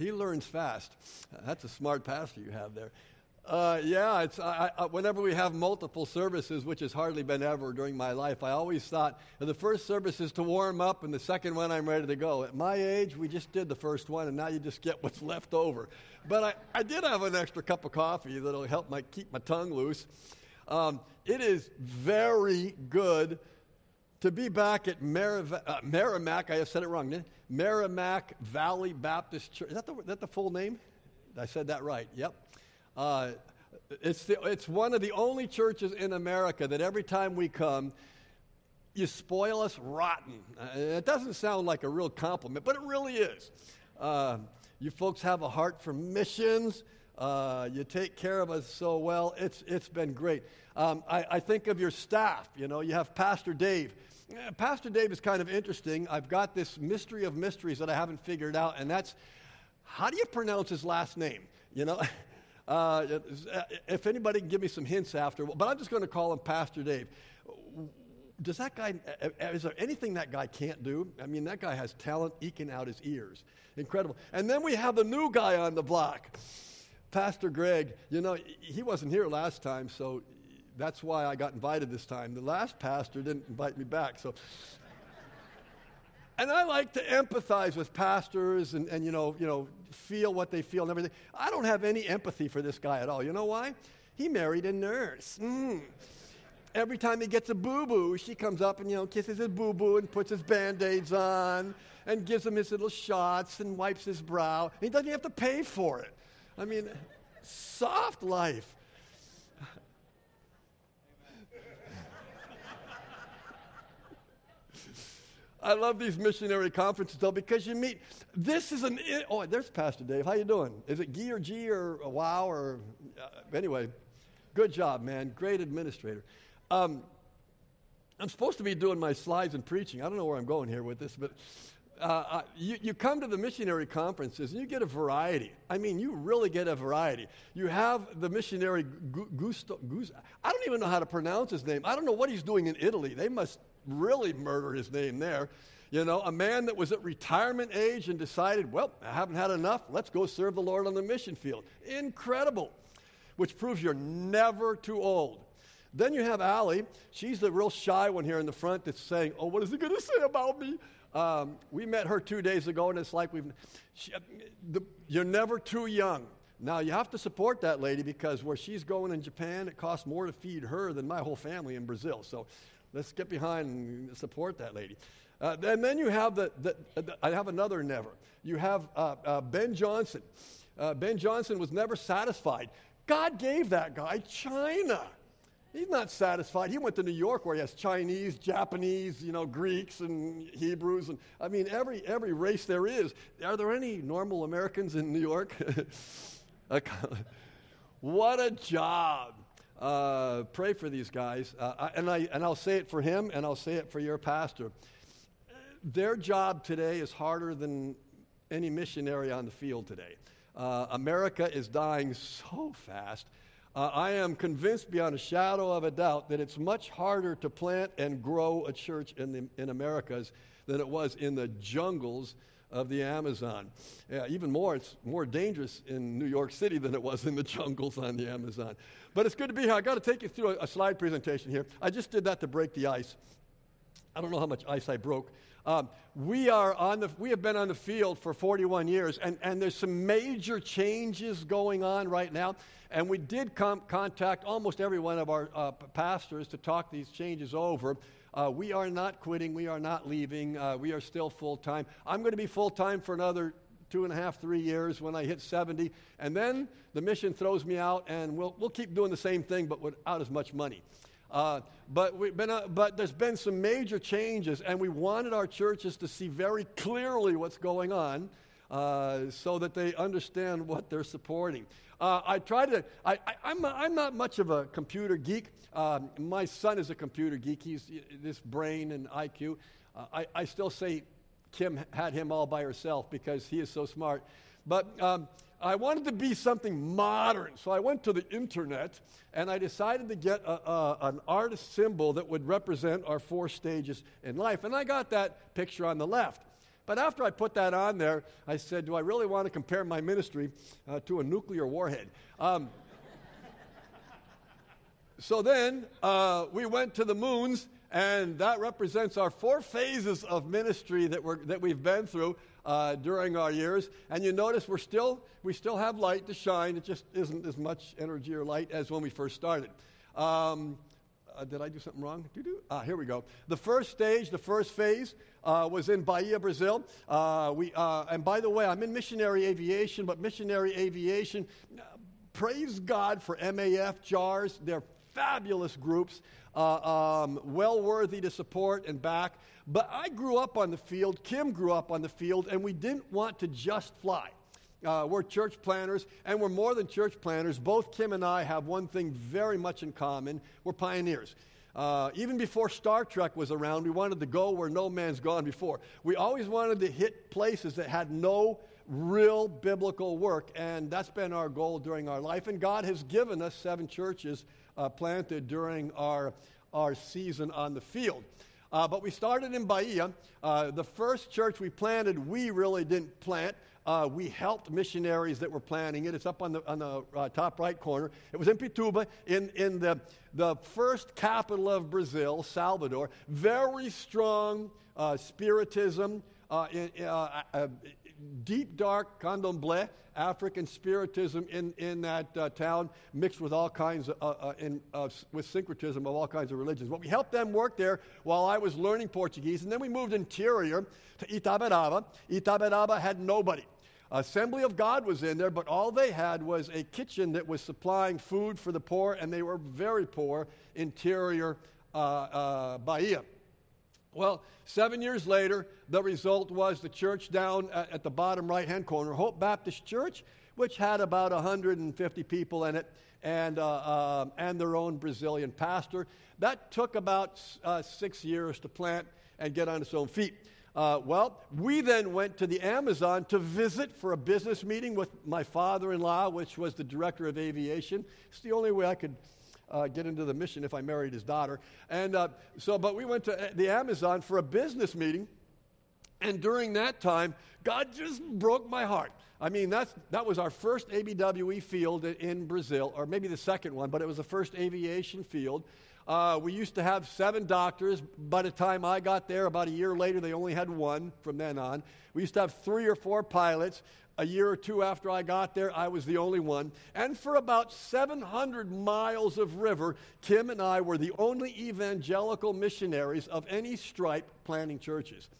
he learns fast. That's a smart pastor you have there. Uh, yeah, it's, I, I, whenever we have multiple services, which has hardly been ever during my life, I always thought the first service is to warm up, and the second one I'm ready to go. At my age, we just did the first one, and now you just get what's left over. But I, I did have an extra cup of coffee that'll help my, keep my tongue loose. Um, it is very good to be back at Merrimack, uh, Merrimack I have said it wrong, Merrimack Valley Baptist Church. Is that the, that the full name? I said that right. Yep. Uh, it's, the, it's one of the only churches in America that every time we come, you spoil us rotten. Uh, it doesn't sound like a real compliment, but it really is. Uh, you folks have a heart for missions. Uh, you take care of us so well. It's, it's been great. Um, I, I, think of your staff. You know, you have Pastor Dave. Pastor Dave is kind of interesting. I've got this mystery of mysteries that I haven't figured out, and that's how do you pronounce his last name? You know, Uh, if anybody can give me some hints after, but I'm just going to call him Pastor Dave. Does that guy, uh, is there anything that guy can't do? I mean, that guy has talent eking out his ears. Incredible. And then we have the new guy on the block, Pastor Greg. You know, he wasn't here last time, so that's why I got invited this time. The last pastor didn't invite me back, so and I like to empathize with pastors and, and you, know, you know, feel what they feel and everything. I don't have any empathy for this guy at all. You know why? He married a nurse. Mm. Every time he gets a boo boo, she comes up and, you know, kisses his boo boo and puts his band aids on and gives him his little shots and wipes his brow. He doesn't even have to pay for it. I mean, soft life. I love these missionary conferences though because you meet. This is an oh, there's Pastor Dave. How you doing? Is it Gee or G or Wow or uh, anyway? Good job, man. Great administrator. Um, I'm supposed to be doing my slides and preaching. I don't know where I'm going here with this, but uh, uh, you, you come to the missionary conferences and you get a variety. I mean, you really get a variety. You have the missionary Gusto, Gusto, I don't even know how to pronounce his name. I don't know what he's doing in Italy. They must really murder his name there. You know, a man that was at retirement age and decided, well, I haven't had enough. Let's go serve the Lord on the mission field. Incredible, which proves you're never too old. Then you have Allie. She's the real shy one here in the front that's saying, oh, what is he going to say about me? Um, we met her two days ago, and it's like we've, she, the, you're never too young. Now, you have to support that lady because where she's going in Japan, it costs more to feed her than my whole family in Brazil. So Let's get behind and support that lady. Uh, and then you have the, the, the, I have another never. You have uh, uh, Ben Johnson. Uh, ben Johnson was never satisfied. God gave that guy China. He's not satisfied. He went to New York where he has Chinese, Japanese, you know, Greeks and Hebrews, and I mean every every race there is. Are there any normal Americans in New York? what a job! Uh, pray for these guys. Uh, and, I, and I'll say it for him and I'll say it for your pastor. Their job today is harder than any missionary on the field today. Uh, America is dying so fast. Uh, I am convinced beyond a shadow of a doubt that it's much harder to plant and grow a church in, the, in Americas than it was in the jungles of the Amazon. Yeah, even more, it's more dangerous in New York City than it was in the jungles on the Amazon. But it's good to be here. I got to take you through a, a, slide presentation here. I just did that to break the ice. I don't know how much ice I broke. Um, we are on the we have been on the field for 41 years, and, and there's some major changes going on right now. And we did com- contact almost every one of our uh, pastors to talk these changes over. Uh, we are not quitting. We are not leaving. Uh, we are still full time. I'm going to be full time for another two and a half, three years when I hit 70. And then the mission throws me out, and we'll, we'll keep doing the same thing, but without as much money. Uh, but, we've been, uh, but there's been some major changes, and we wanted our churches to see very clearly what's going on uh, so that they understand what they're supporting. Uh, I try to, I, am I'm, I'm not much of a computer geek. Um, my son is a computer geek. He's this brain and IQ. Uh, I, I still say Kim had him all by herself because he is so smart. But um, I wanted to be something modern, so I went to the internet and I decided to get a, a, an artist symbol that would represent our four stages in life. And I got that picture on the left. But after I put that on there, I said, Do I really want to compare my ministry uh, to a nuclear warhead? Um, so then uh, we went to the moons, and that represents our four phases of ministry that, we're, that we've been through uh, during our years. And you notice we're still, we still have light to shine. It just isn't as much energy or light as when we first started. Um, uh, did I do something wrong? Ah, here we go. The first stage, the first phase, uh, was in Bahia, Brazil. Uh, we, uh, and by the way, I'm in missionary aviation, but missionary aviation, praise God for MAF JAARS. They're fabulous groups, uh, um, well worthy to support and back. But I grew up on the field, Kim grew up on the field, and we didn't want to just fly. Uh, we're church planners, and we're more than church planners. Both Kim and I have one thing very much in common we're pioneers. Uh, even before Star Trek was around, we wanted to go where no man's gone before. We always wanted to hit places that had no real biblical work, and that's been our goal during our life. And God has given us seven churches uh, planted during our, our season on the field. Uh, but we started in Bahia. Uh, the first church we planted, we really didn't plant. Uh, we helped missionaries that were planning it. It's up on the, on the uh, top right corner. It was in Pituba, in, in the, the first capital of Brazil, Salvador. Very strong uh, Spiritism, in, deep, dark candomblé, African Spiritism in, in that uh, town, mixed with all kinds of, uh, uh, in, with syncretism of all kinds of religions. But we helped them work there while I was learning Portuguese, and then we moved interior to Itaberaba. Itaberaba had nobody. Assembly of God was in there, but all they had was a kitchen that was supplying food for the poor, and they were very poor, interior uh, uh, Bahia. Well, seven years later, the result was the church down at the bottom right hand corner, Hope Baptist Church, which had about 150 people in it and, uh, uh, and their own Brazilian pastor. That took about uh, six years to plant and get on its own feet. Uh, well, we then went to the Amazon to visit for a business meeting with my father in law, which was the director of aviation. It's the only way I could uh, get into the mission if I married his daughter. And uh, so, but we went to the Amazon for a business meeting. And during that time, God just broke my heart. I mean, that's, that was our first ABWE field in Brazil, or maybe the second one, but it was the first aviation field. Uh, we used to have seven doctors. By the time I got there, about a year later, they only had one from then on. We used to have three or four pilots. A year or two after I got there, I was the only one. And for about 700 miles of river, Kim and I were the only evangelical missionaries of any stripe planting churches.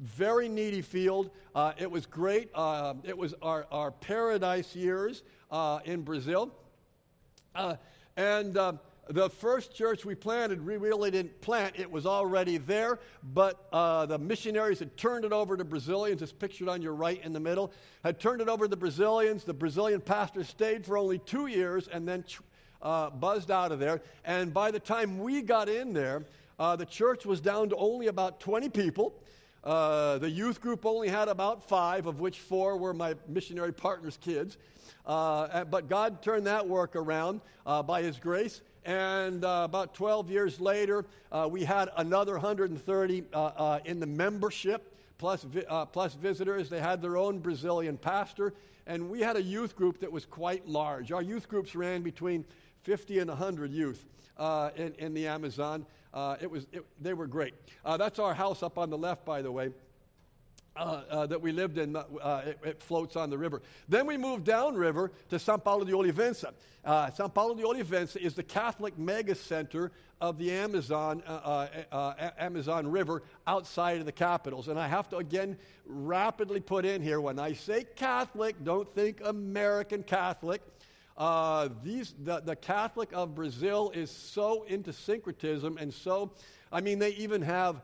Very needy field. Uh, it was great. Uh, it was our, our paradise years uh, in Brazil. Uh, and um, the first church we planted, we really didn't plant. It was already there, but uh, the missionaries had turned it over to Brazilians. It's pictured on your right in the middle. Had turned it over to the Brazilians. The Brazilian pastor stayed for only two years and then uh, buzzed out of there. And by the time we got in there, uh, the church was down to only about 20 people. Uh, the youth group only had about five, of which four were my missionary partner's kids. Uh, but God turned that work around uh, by His grace. And uh, about 12 years later, uh, we had another 130 uh, uh, in the membership, plus, vi- uh, plus visitors. They had their own Brazilian pastor. And we had a youth group that was quite large. Our youth groups ran between 50 and 100 youth uh, in, in the Amazon. it was, it, they were great. that's our house up on the left, by the way. Uh, uh, that we lived in, uh, it, it, floats on the river. Then we moved downriver to São Paulo de Olivença. Uh, São Paulo de Olivença is the Catholic mega center of the Amazon, uh, uh, Amazon River outside of the capitals. And I have to again rapidly put in here when I say Catholic, don't think American Catholic. these, the, the Catholic of Brazil is so into syncretism and so, I mean, they even have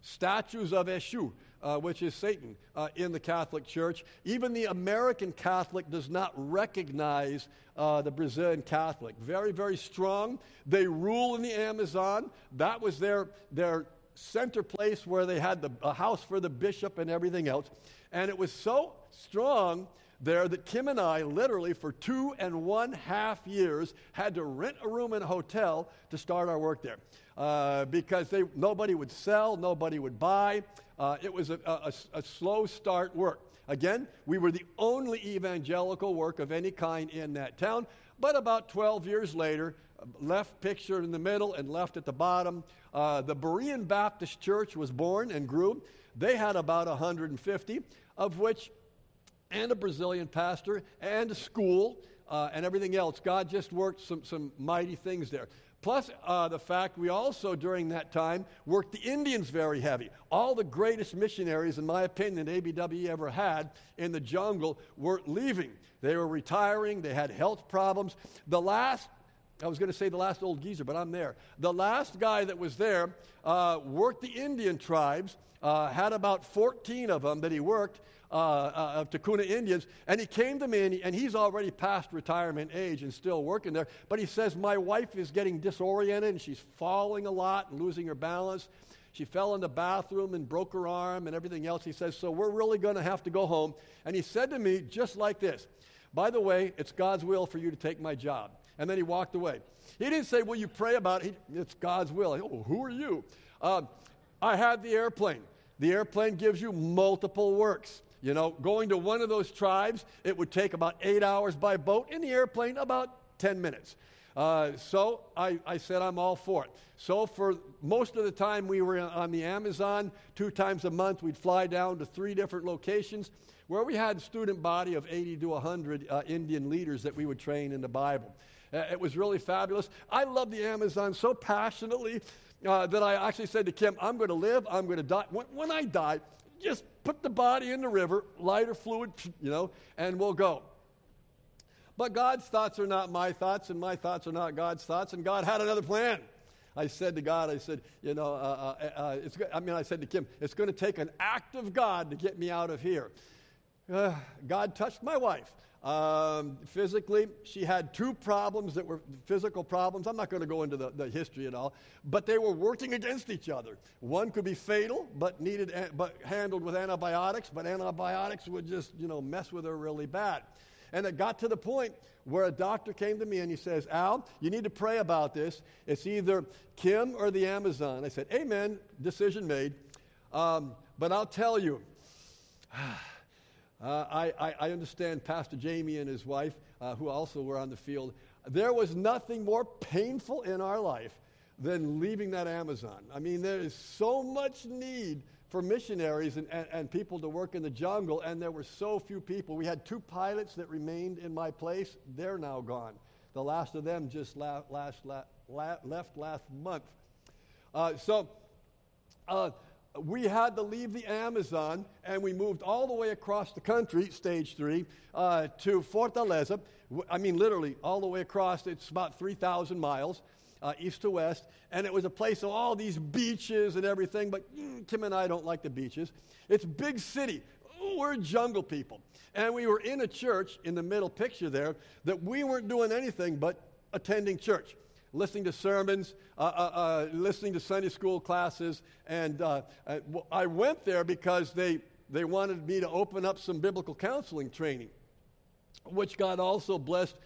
statues of Eshu uh, which is Satan, uh, in the Catholic Church. Even the American Catholic does not recognize uh, the Brazilian Catholic. Very, very strong. They rule in the Amazon. That was their, their center place where they had the, a house for the bishop and everything else. And it was so strong there that Kim and I literally for two and one half years had to rent a room in a hotel to start our work there uh, because they, nobody would sell, nobody would buy. Uh, it was a, a, a slow start work. Again, we were the only evangelical work of any kind in that town. But about 12 years later, left pictured in the middle and left at the bottom, uh, the Berean Baptist Church was born and grew. They had about 150, of which, and a Brazilian pastor, and a school, uh, and everything else. God just worked some, some mighty things there. Plus, uh, the fact we also, during that time, worked the Indians very heavy. All the greatest missionaries, in my opinion, ABWE ever had in the jungle were leaving. They were retiring, they had health problems. The last, I was going to say the last old geezer, but I'm there. The last guy that was there uh, worked the Indian tribes, uh, had about 14 of them that he worked uh, uh, of Tikuna Indians, and he came to me, and, he, and he's already past retirement age and still working there. But he says, My wife is getting disoriented, and she's falling a lot and losing her balance. She fell in the bathroom and broke her arm and everything else. He says, So we're really going to have to go home. And he said to me, just like this By the way, it's God's will for you to take my job. And then he walked away. He didn't say, Will you pray about it? He, it's God's will. oh, who are you? Uh, I had the airplane. The airplane gives you multiple works. You know, going to one of those tribes, it would take about eight hours by boat. In the airplane, about 10 minutes. Uh, so I, I, said I'm all for it. So for most of the time we were on the Amazon, two times a month, we'd fly down to three different locations where we had a student body of 80 to 100 uh, Indian leaders that we would train in the Bible. Uh, it was really fabulous. I love the Amazon so passionately uh, that I actually said to Kim, I'm going to live, I'm going to die. When, when I die, just put the body in the river, lighter fluid, you know, and we'll go. But God's thoughts are not my thoughts, and my thoughts are not God's thoughts, and God had another plan. I said to God, I said, you know, uh, uh, uh, it's, I mean, I said to Kim, it's going to take an act of God to get me out of here. Uh, God touched my wife. Um, physically, she had two problems that were physical problems. I'm not going to go into the, the history at all, but they were working against each other. One could be fatal, but needed, but handled with antibiotics. But antibiotics would just, you know, mess with her really bad. And it got to the point where a doctor came to me and he says, Al, you need to pray about this. It's either Kim or the Amazon. I said, Amen, decision made. Um, but I'll tell you. Uh, I, I, understand Pastor Jamie and his wife, uh, who also were on the field. There was nothing more painful in our life than leaving that Amazon. I mean, there is so much need for missionaries and, and, and, people to work in the jungle, and there were so few people. We had two pilots that remained in my place. They're now gone. The last of them just la- last, la- la- left last month. Uh, so, uh, we had to leave the Amazon and we moved all the way across the country, stage three, uh, to Fortaleza. I mean, literally, all the way across. It's about 3,000 miles. Uh, east to west, and it was a place of all these beaches and everything. But mm, Kim and I don't like the beaches. It's big city. We're jungle people, and we were in a church in the middle picture there that we weren't doing anything but attending church listening to sermons, uh, uh, uh, listening to Sunday school classes. And uh, uh, I went there because they, they wanted me to open up some biblical counseling training, which God also blessed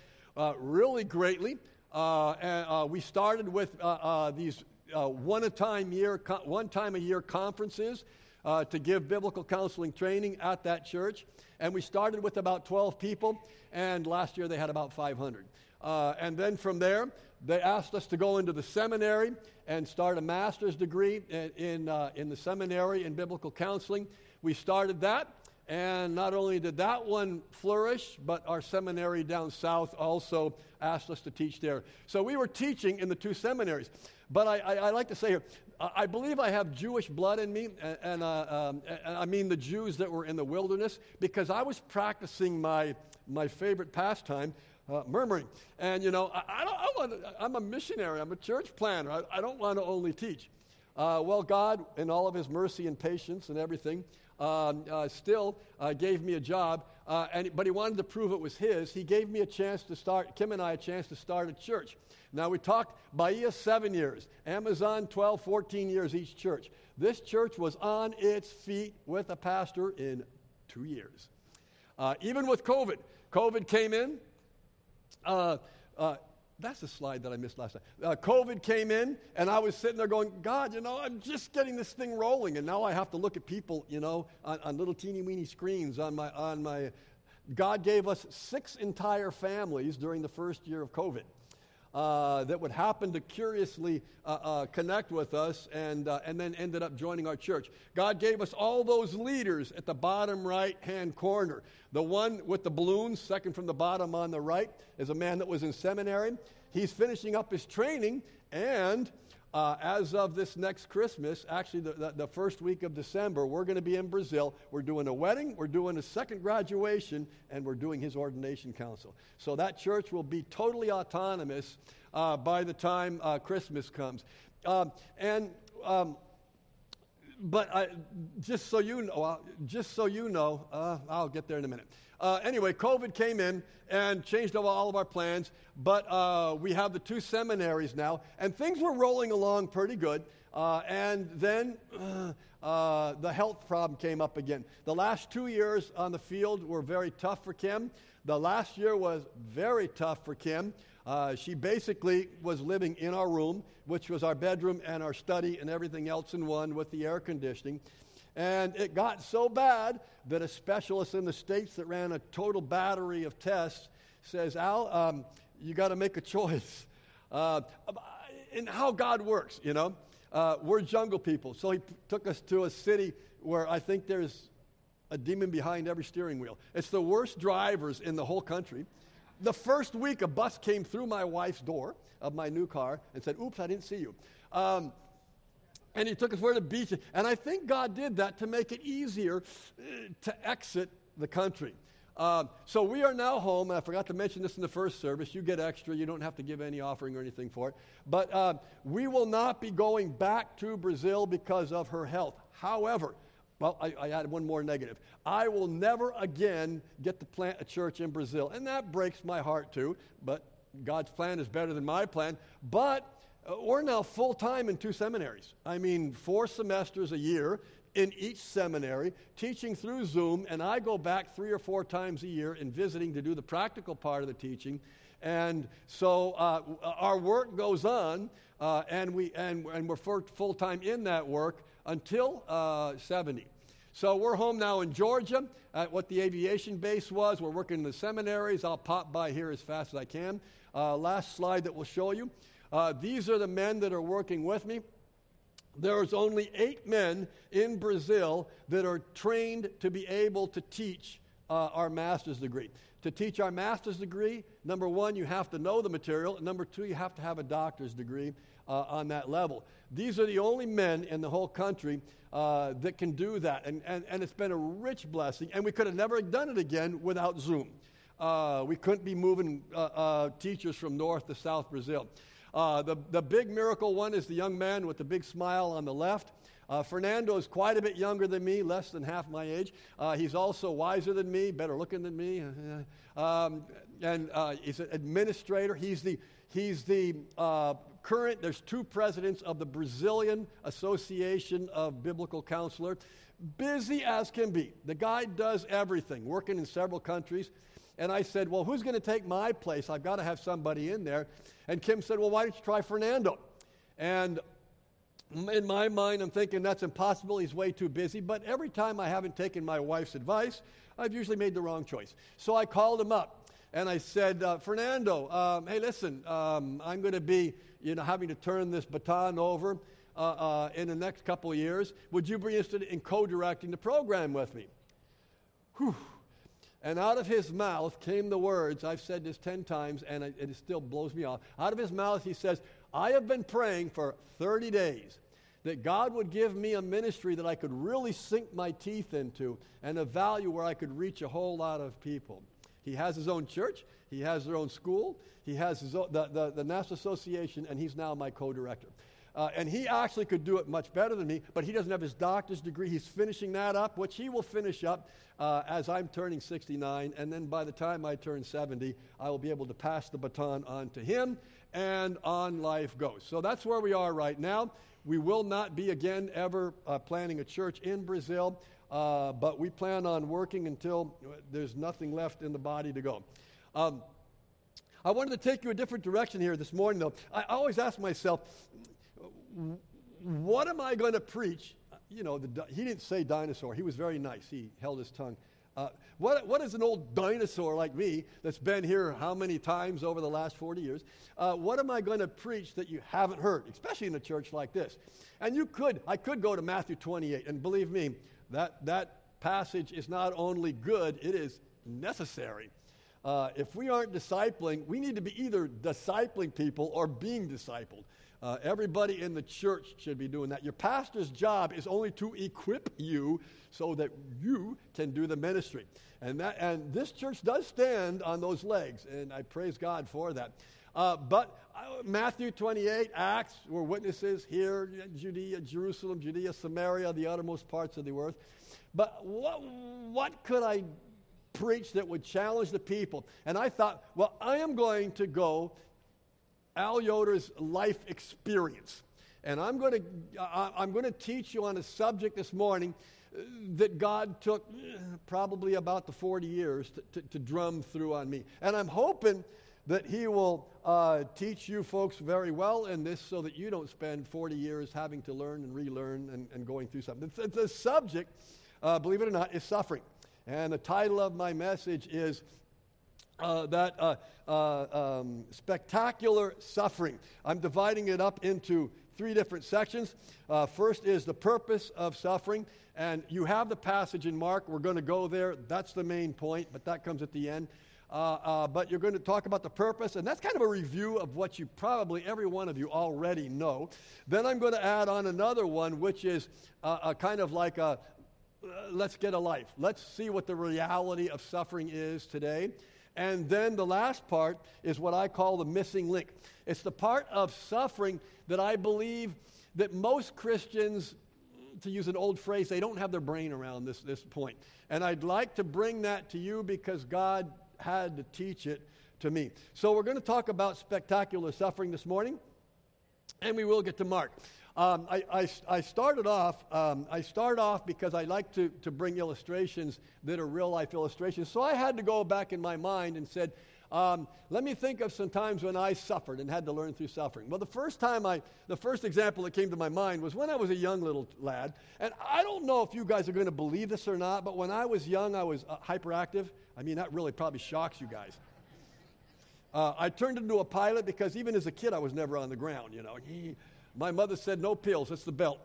really greatly. and we started with these one a time year, one time a year conferences. Uh, to give biblical counseling training at that church. And we started with about 12 people, and last year they had about 500. Uh, and then from there, they asked us to go into the seminary and start a master's degree in, in, uh, in the seminary in biblical counseling. We started that, and not only did that one flourish, but our seminary down south also asked us to teach there. So we were teaching in the two seminaries. But I, I, I like to say here, I believe I have Jewish blood in me, and, and, uh, um, I mean the Jews that were in the wilderness, because I was practicing my, my favorite pastime uh, murmuring. And, you know, I, I don't, I want I'm a missionary, I'm a church planner, I, I don't want to only teach. Uh, well, God, in all of His mercy and patience and everything, um, uh, still uh, gave me a job, uh, and, but He wanted to prove it was His. He gave me a chance to start, Kim and I, a chance to start a church. Now, we talked Bahia seven years, Amazon 12, 14 years each church. This church was on its feet with a pastor in two years. Uh, even with COVID, COVID came in. Uh, uh, that's the slide that I missed last time. Uh, COVID came in, and I was sitting there going, God, you know, I'm just getting this thing rolling, and now I have to look at people, you know, on, on little teeny weeny screens on my, on my. God gave us six entire families during the first year of COVID. Uh, that would happen to curiously uh, uh, connect with us and, uh, and then ended up joining our church. God gave us all those leaders at the bottom right hand corner. The one with the balloons, second from the bottom on the right, is a man that was in seminary. He's finishing up his training and uh, as of this next Christmas, actually the, the, the first week of December, we're going to be in Brazil. We're doing a wedding, we're doing a second graduation, and we're doing his ordination council. So that church will be totally autonomous uh, by the time uh, Christmas comes. Um, and um, but I, just so you know, just so you know, uh, I'll get there in a minute. Uh, anyway, COVID came in and changed all of our plans, but uh, we have the two seminaries now, and things were rolling along pretty good. Uh, and then uh, the health problem came up again. The last two years on the field were very tough for Kim. The last year was very tough for Kim. Uh, she basically was living in our room, which was our bedroom and our study and everything else in one with the air conditioning. And it got so bad that a specialist in the States that ran a total battery of tests says, Al, um, you got to make a choice. Uh, and how God works, you know. Uh, we're jungle people. So he p- took us to a city where I think there's a demon behind every steering wheel. It's the worst drivers in the whole country. The first week, a bus came through my wife's door of my new car and said, Oops, I didn't see you. Um, and he took us where the beach. And I think God did that to make it easier uh, to exit the country. Uh, so we are now home. I forgot to mention this in the first service. You get extra. You don't have to give any offering or anything for it. But uh, we will not be going back to Brazil because of her health. However, well, I, I added one more negative. I will never again get to plant a church in Brazil. And that breaks my heart too. But God's plan is better than my plan. But we're now full time in two seminaries. I mean, four semesters a year in each seminary, teaching through Zoom, and I go back three or four times a year and visiting to do the practical part of the teaching. And so uh, our work goes on, uh, and, we, and, and we're full time in that work until uh, 70. So we're home now in Georgia at what the aviation base was. We're working in the seminaries. I'll pop by here as fast as I can. Uh, last slide that will show you. Uh, these are the men that are working with me. There's only eight men in Brazil that are trained to be able to teach uh, our master's degree. To teach our master's degree, number one, you have to know the material. Number two, you have to have a doctor's degree uh, on that level. These are the only men in the whole country uh, that can do that. And, and, and it's been a rich blessing. And we could have never done it again without Zoom. Uh, we couldn't be moving uh, uh, teachers from North to South Brazil. Uh, the, the big miracle one is the young man with the big smile on the left. Uh, Fernando is quite a bit younger than me, less than half my age. Uh, he's also wiser than me, better looking than me. Um, and uh, he's an administrator. He's the, he's the uh, current, there's two presidents of the Brazilian Association of Biblical Counselor. Busy as can be. The guy does everything, working in several countries. And I said, Well, who's going to take my place? I've got to have somebody in there. And Kim said, Well, why don't you try Fernando? And in my mind, I'm thinking that's impossible. He's way too busy. But every time I haven't taken my wife's advice, I've usually made the wrong choice. So I called him up and I said, uh, Fernando, um, hey, listen, um, I'm going to be, you know, having to turn this baton over uh, uh, in the next couple of years. Would you be interested in co-directing the program with me? Whew. And out of his mouth came the words, I've said this 10 times and it, still blows me off. Out of his mouth, he says, I have been praying for 30 days that God would give me a ministry that I could really sink my teeth into and a value where I could reach a whole lot of people. He has his own church, he has their own school, he has his own, the, the, the National Association, and he's now my co director. Uh, and he actually could do it much better than me, but he doesn't have his doctor's degree. He's finishing that up, which he will finish up uh, as I'm turning 69. And then by the time I turn 70, I will be able to pass the baton on to him, and on life goes. So that's where we are right now. We will not be again ever uh, planning a church in Brazil. uh, but we plan on working until there's nothing left in the body to go. Um, I wanted to take you a different direction here this morning, though. I always ask myself, what am I going to preach? You know, the, he didn't say dinosaur. He was very nice. He held his tongue. Uh, what, what is an old dinosaur like me that's been here how many times over the last 40 years? Uh, what am I going to preach that you haven't heard, especially in a church like this? And you could, I could go to Matthew 28, and believe me, that, that passage is not only good, it is necessary. Uh, if we aren't discipling, we need to be either discipling people or being discipled. Uh, everybody in the church should be doing that. Your pastor's job is only to equip you so that you can do the ministry. And, that, and this church does stand on those legs, and I praise God for that. Uh, but uh, Matthew 28, Acts, we're witnesses here, Judea, Jerusalem, Judea, Samaria, the uttermost parts of the earth. But what, what could I preach that would challenge the people? And I thought, well, I am going to go Al Yoder's life experience. And I'm going to, I'm going to teach you on a subject this morning uh, that God took uh, probably about the 40 years to, to, to drum through on me. And I'm hoping that He will uh, teach you folks very well in this so that you don't spend 40 years having to learn and relearn and, and going through something. The, the subject, uh, believe it or not, is suffering. And the title of my message is uh, that uh, uh, um, spectacular suffering. I'm dividing it up into three different sections. Uh, first is the purpose of suffering, and you have the passage in Mark. We're going to go there. That's the main point, but that comes at the end. Uh, uh, but you're going to talk about the purpose, and that's kind of a review of what you probably, every one of you, already know. Then I'm going to add on another one, which is a kind of like a let's get a life. Let's see what the reality of suffering is today. And then the last part is what I call the missing link. It's the part of suffering that I believe that most Christians, to use an old phrase, they don't have their brain around this, this point. And I'd like to bring that to you because God had to teach it to me. So we're going to talk about spectacular suffering this morning, and we will get to Mark. Um, I, I, I, started off, um, I start off because I like to, to bring illustrations that are real life illustrations. So I had to go back in my mind and said, um, let me think of some times when I suffered and had to learn through suffering. Well, the first time I, the first example that came to my mind was when I was a young little lad. And I don't know if you guys are going to believe this or not, but when I was young, I was uh, hyperactive. I mean, that really probably shocks you guys. Uh, I turned into a pilot because even as a kid, I was never on the ground, you know. My mother said, no pills, it's the belt.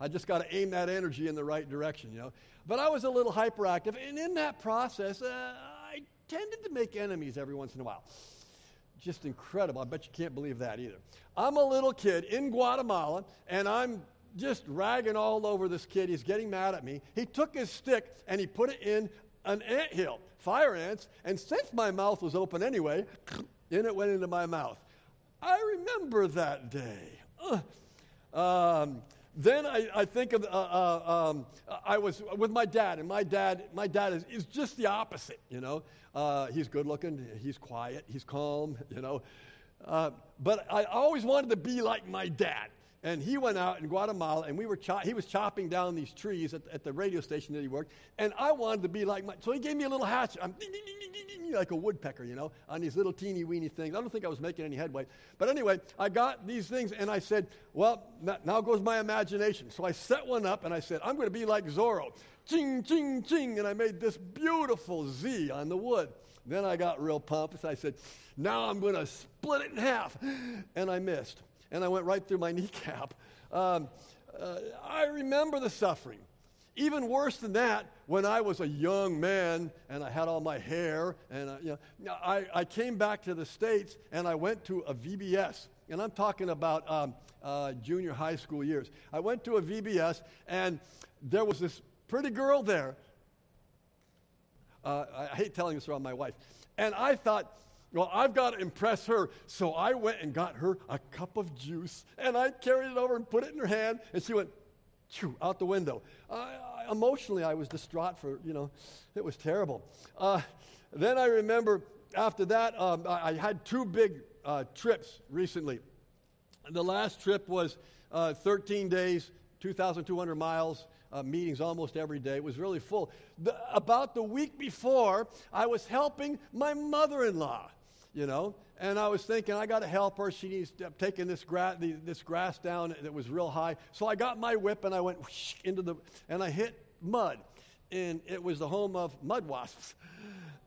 I just got to aim that energy in the right direction, you know. But I was a little hyperactive, and in that process, uh, I tended to make enemies every once in a while. Just incredible. I bet you can't believe that either. I'm a little kid in Guatemala, and I'm just ragging all over this kid. He's getting mad at me. He took his stick and he put it in an ant hill, fire ants, and since my mouth was open anyway, in it went into my mouth. I remember that day. Um, then I, I, think of, uh, uh, um, I was with my dad, and my dad, my dad is, is just the opposite, you know. Uh, he's good looking, he's quiet, he's calm, you know. Uh, but I always wanted to be like my dad. And he went out in Guatemala, and we were cho- he was chopping down these trees at, at, the radio station that he worked. And I wanted to be like my. So he gave me a little hatchet. I'm ding, ding, ding, like a woodpecker, you know, on these little teeny weeny things. I don't think I was making any headway. But anyway, I got these things, and I said, well, now goes my imagination. So I set one up, and I said, I'm going to be like Zorro. Ching, ching, ching. And I made this beautiful Z on the wood. Then I got real pumped. I said, now I'm going to split it in half. And I missed and I went right through my kneecap. Um, uh, I remember the suffering. Even worse than that, when I was a young man and I had all my hair, and uh, you know, I, I came back to the States and I went to a VBS. And I'm talking about um, uh, junior high school years. I went to a VBS and there was this pretty girl there. Uh, I hate telling this around my wife. And I thought, well, I've got to impress her. So I went and got her a cup of juice and I carried it over and put it in her hand and she went Chew, out the window. Emotionally, I was distraught for, you know, it was terrible. Uh, then I remember after that, um, I, I, had two big uh, trips recently. The last trip was uh, 13 days, 2,200 miles uh, meetings almost every day. It was really full. The, about the week before, I was helping my mother in law, you know, and I was thinking, I got to help her. She needs to, taking this, gra- the, this grass down that was real high. So I got my whip and I went whoosh, into the, and I hit mud. And it was the home of mud wasps.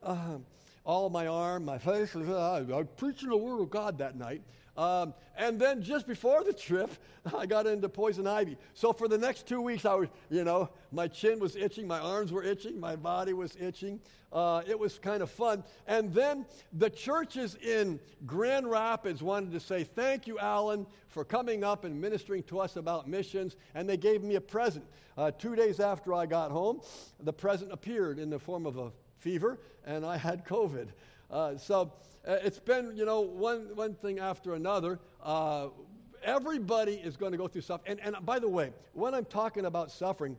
Um, all my arm, my face, I was preaching the word of God that night. Um, and then just before the trip, I got into poison ivy. So for the next two weeks, I was, you know, my chin was itching, my arms were itching, my body was itching. Uh, it was kind of fun. And then the churches in Grand Rapids wanted to say, Thank you, Alan, for coming up and ministering to us about missions. And they gave me a present. Uh, two days after I got home, the present appeared in the form of a fever, and I had COVID. Uh, so uh, it's been, you know, one, one thing after another. Uh, everybody is going to go through stuff. And, and by the way, when I'm talking about suffering,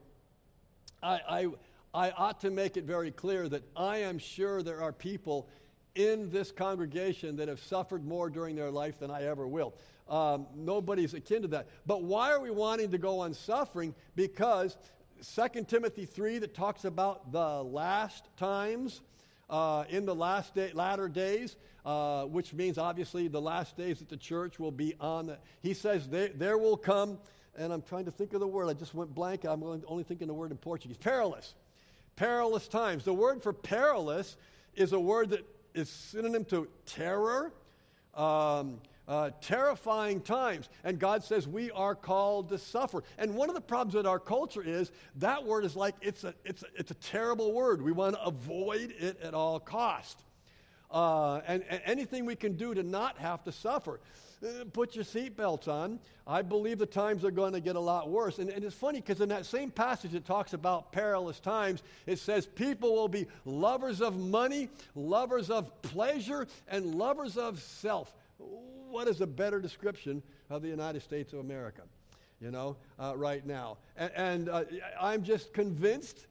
I, I, I ought to make it very clear that I am sure there are people in this congregation that have suffered more during their life than I ever will. Um, nobody's akin to that. But why are we wanting to go on suffering? Because 2 Timothy 3 that talks about the last times uh, in the last day, latter days, uh, which means obviously the last days that the church will be on. The, he says there, there will come, and I'm trying to think of the word. I just went blank. I'm only thinking the word in Portuguese. Perilous. Perilous times. The word for perilous is a word that is synonym to terror. Um, uh, terrifying times. And God says we are called to suffer. And one of the problems with our culture is that word is like it's a, it's a, it's a terrible word. We want to avoid it at all cost. Uh, and, and, anything we can do to not have to suffer. Uh, put your seatbelts on. I believe the times are going to get a lot worse. And, and it's funny because in that same passage it talks about perilous times. It says people will be lovers of money, lovers of pleasure, and lovers of self what is a better description of the United States of America, you know, uh, right now? And, and uh, I'm just convinced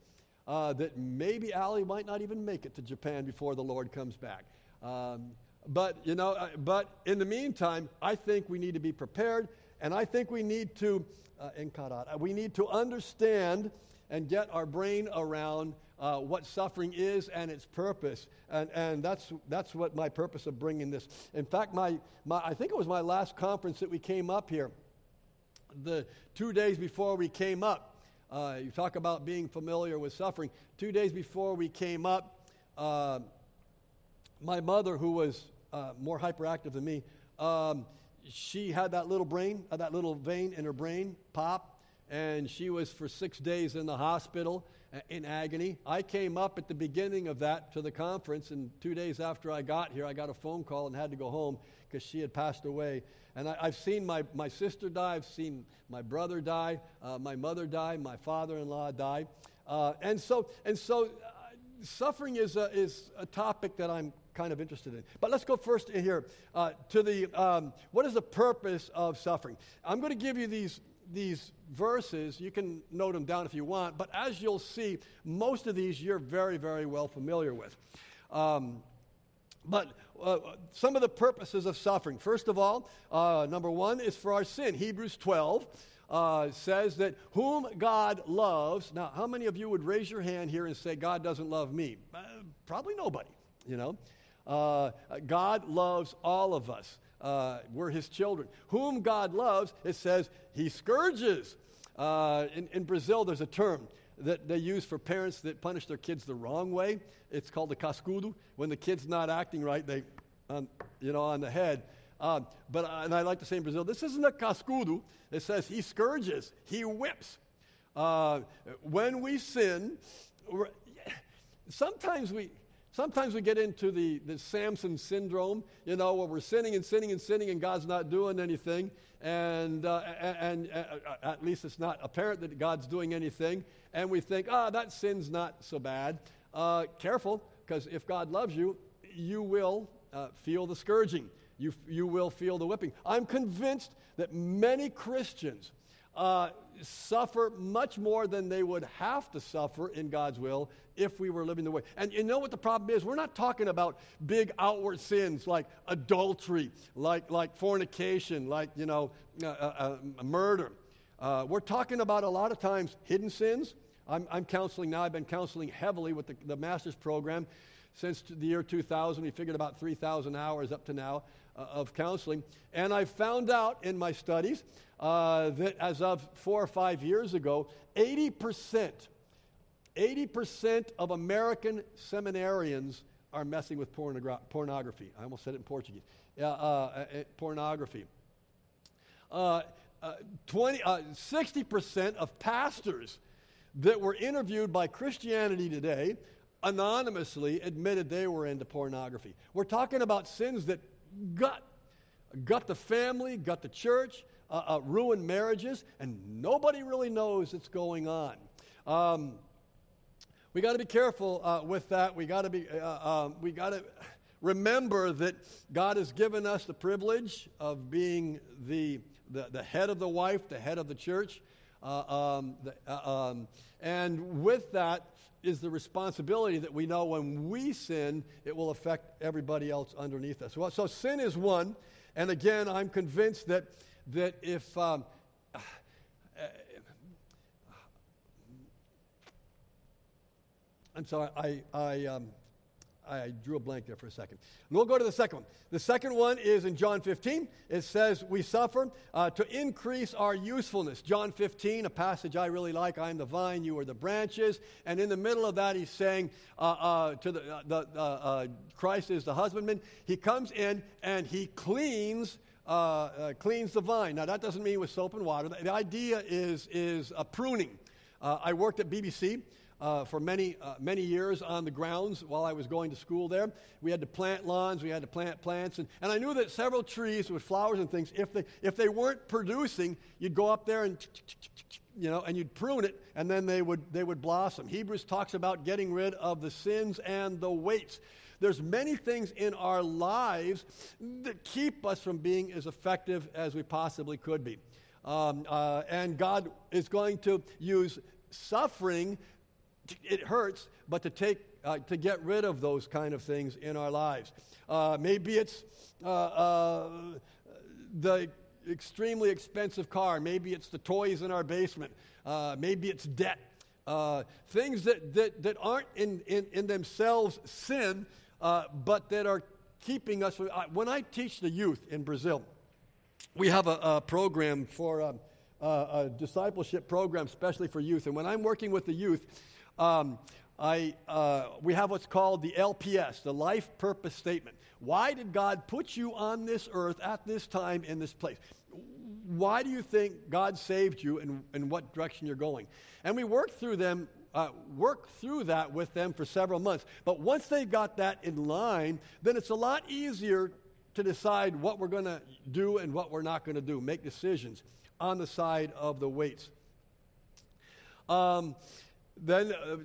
uh, that maybe Ali might not even make it to Japan before the Lord comes back. Um, but, you know, uh, but in the meantime, I think we need to be prepared, and I think we need to, uh, we need to understand and get our brain around uh, what suffering is and its purpose. And, and that's, that's what my purpose of bringing this. In fact, my, my, I think it was my last conference that we came up here. The two days before we came up, uh, you talk about being familiar with suffering. Two days before we came up, uh, my mother, who was uh, more hyperactive than me, um, she had that little brain, that little vein in her brain pop, and she was for six days in the hospital in agony. I came up at the beginning of that to the conference, and two days after I got here, I got a phone call and had to go home because she had passed away. And I, have seen my, my sister die, I've seen my brother die, uh, my mother die, my father in law die. Uh, and so, and so uh, suffering is a, is a topic that I'm kind of interested in. But let's go first here uh, to the um, what is the purpose of suffering? I'm going to give you these these verses, you can note them down if you want, but as you'll see, most of these you're very, very well familiar with. Um, but uh, some of the purposes of suffering. First of all, uh, number one is for our sin. Hebrews 12 uh, says that whom God loves. Now, how many of you would raise your hand here and say, God doesn't love me? Uh, probably nobody, you know. Uh, God loves all of us uh, we're his children. Whom God loves, it says he scourges. Uh, in, in Brazil, there's a term that they use for parents that punish their kids the wrong way. It's called the cascudo. When the kid's not acting right, they, um, you know, on the head. Um, but uh, and I like to say in Brazil, this isn't a cascudo. It says he scourges, he whips. Uh, when we sin, sometimes we Sometimes we get into the, the Samson syndrome, you know, where we're sinning and sinning and sinning and God's not doing anything. And, uh, and, and uh, at least it's not apparent that God's doing anything. And we think, ah, oh, that sin's not so bad. Uh, careful, because if God loves you, you will uh, feel the scourging. You, you will feel the whipping. I'm convinced that many Christians uh, suffer much more than they would have to suffer in God's will if we were living the way. And you know what the problem is? We're not talking about big outward sins like adultery, like, like fornication, like, you know, uh, uh, uh murder. Uh, we're talking about a lot of times hidden sins. I'm, I'm counseling now. I've been counseling heavily with the, the master's program since the year 2000. We figured about 3,000 hours up to now of counseling. And I found out in my studies uh, that as of four or five years ago, 80%, 80% of American seminarians are messing with pornogra- pornography. I almost said it in Portuguese. Uh, uh, pornography. Uh, 20, 60% of pastors that were interviewed by Christianity Today anonymously admitted they were into pornography. We're talking about sins that gut, gut the family, gut the church, uh, uh, ruin marriages, and nobody really knows what's going on. Um, we got to be careful uh, with that. We got to be. Uh, um, we got to remember that God has given us the privilege of being the, the, the head of the wife, the head of the church. Uh, um, the, uh, um, and with that is the responsibility that we know when we sin, it will affect everybody else underneath us. Well, so sin is one. And again, I'm convinced that, that if. Um, I'm sorry, I, I, um, I drew a blank there for a second. We'll go to the second one. The second one is in John 15. It says, We suffer uh, to increase our usefulness. John 15, a passage I really like I am the vine, you are the branches. And in the middle of that, he's saying uh, uh, to the, uh, the uh, uh, Christ is the husbandman. He comes in and he cleans. cleans the vine. Now, that doesn't mean with soap and water. The, the idea is, is a pruning. I worked at BBC uh, for many, uh, many years on the grounds while I was going to school there. We had to plant lawns, we had to plant plants, and, and I knew that several trees with flowers and things, if they, if they weren't producing, you'd go up there and, you know, and you'd prune it, and then they would, they would blossom. Hebrews talks about getting rid of the sins and the weights. There's many things in our lives that keep us from being as effective as we possibly could be. Um, uh, and God is going to use suffering it hurts, but to take uh, to get rid of those kind of things in our lives. Uh, maybe it's uh, uh, the extremely expensive car. Maybe it's the toys in our basement. Uh, maybe it's debt. Uh, things that, that, that aren't in, in, in themselves sin, but that are keeping us. From, when I teach the youth in Brazil, we have a, a program for um, a discipleship program, especially for youth. And when I'm working with the youth, um, I, uh, we have what's called the LPS, the Life Purpose Statement. Why did God put you on this earth at this time in this place? Why do you think God saved you and, and what direction you're going? And we work through them, uh, work through that with them for several months. But once they've got that in line, then it's a lot easier to decide what we're going to do and what we're not going to do, make decisions on the side of the weights. Um, then uh,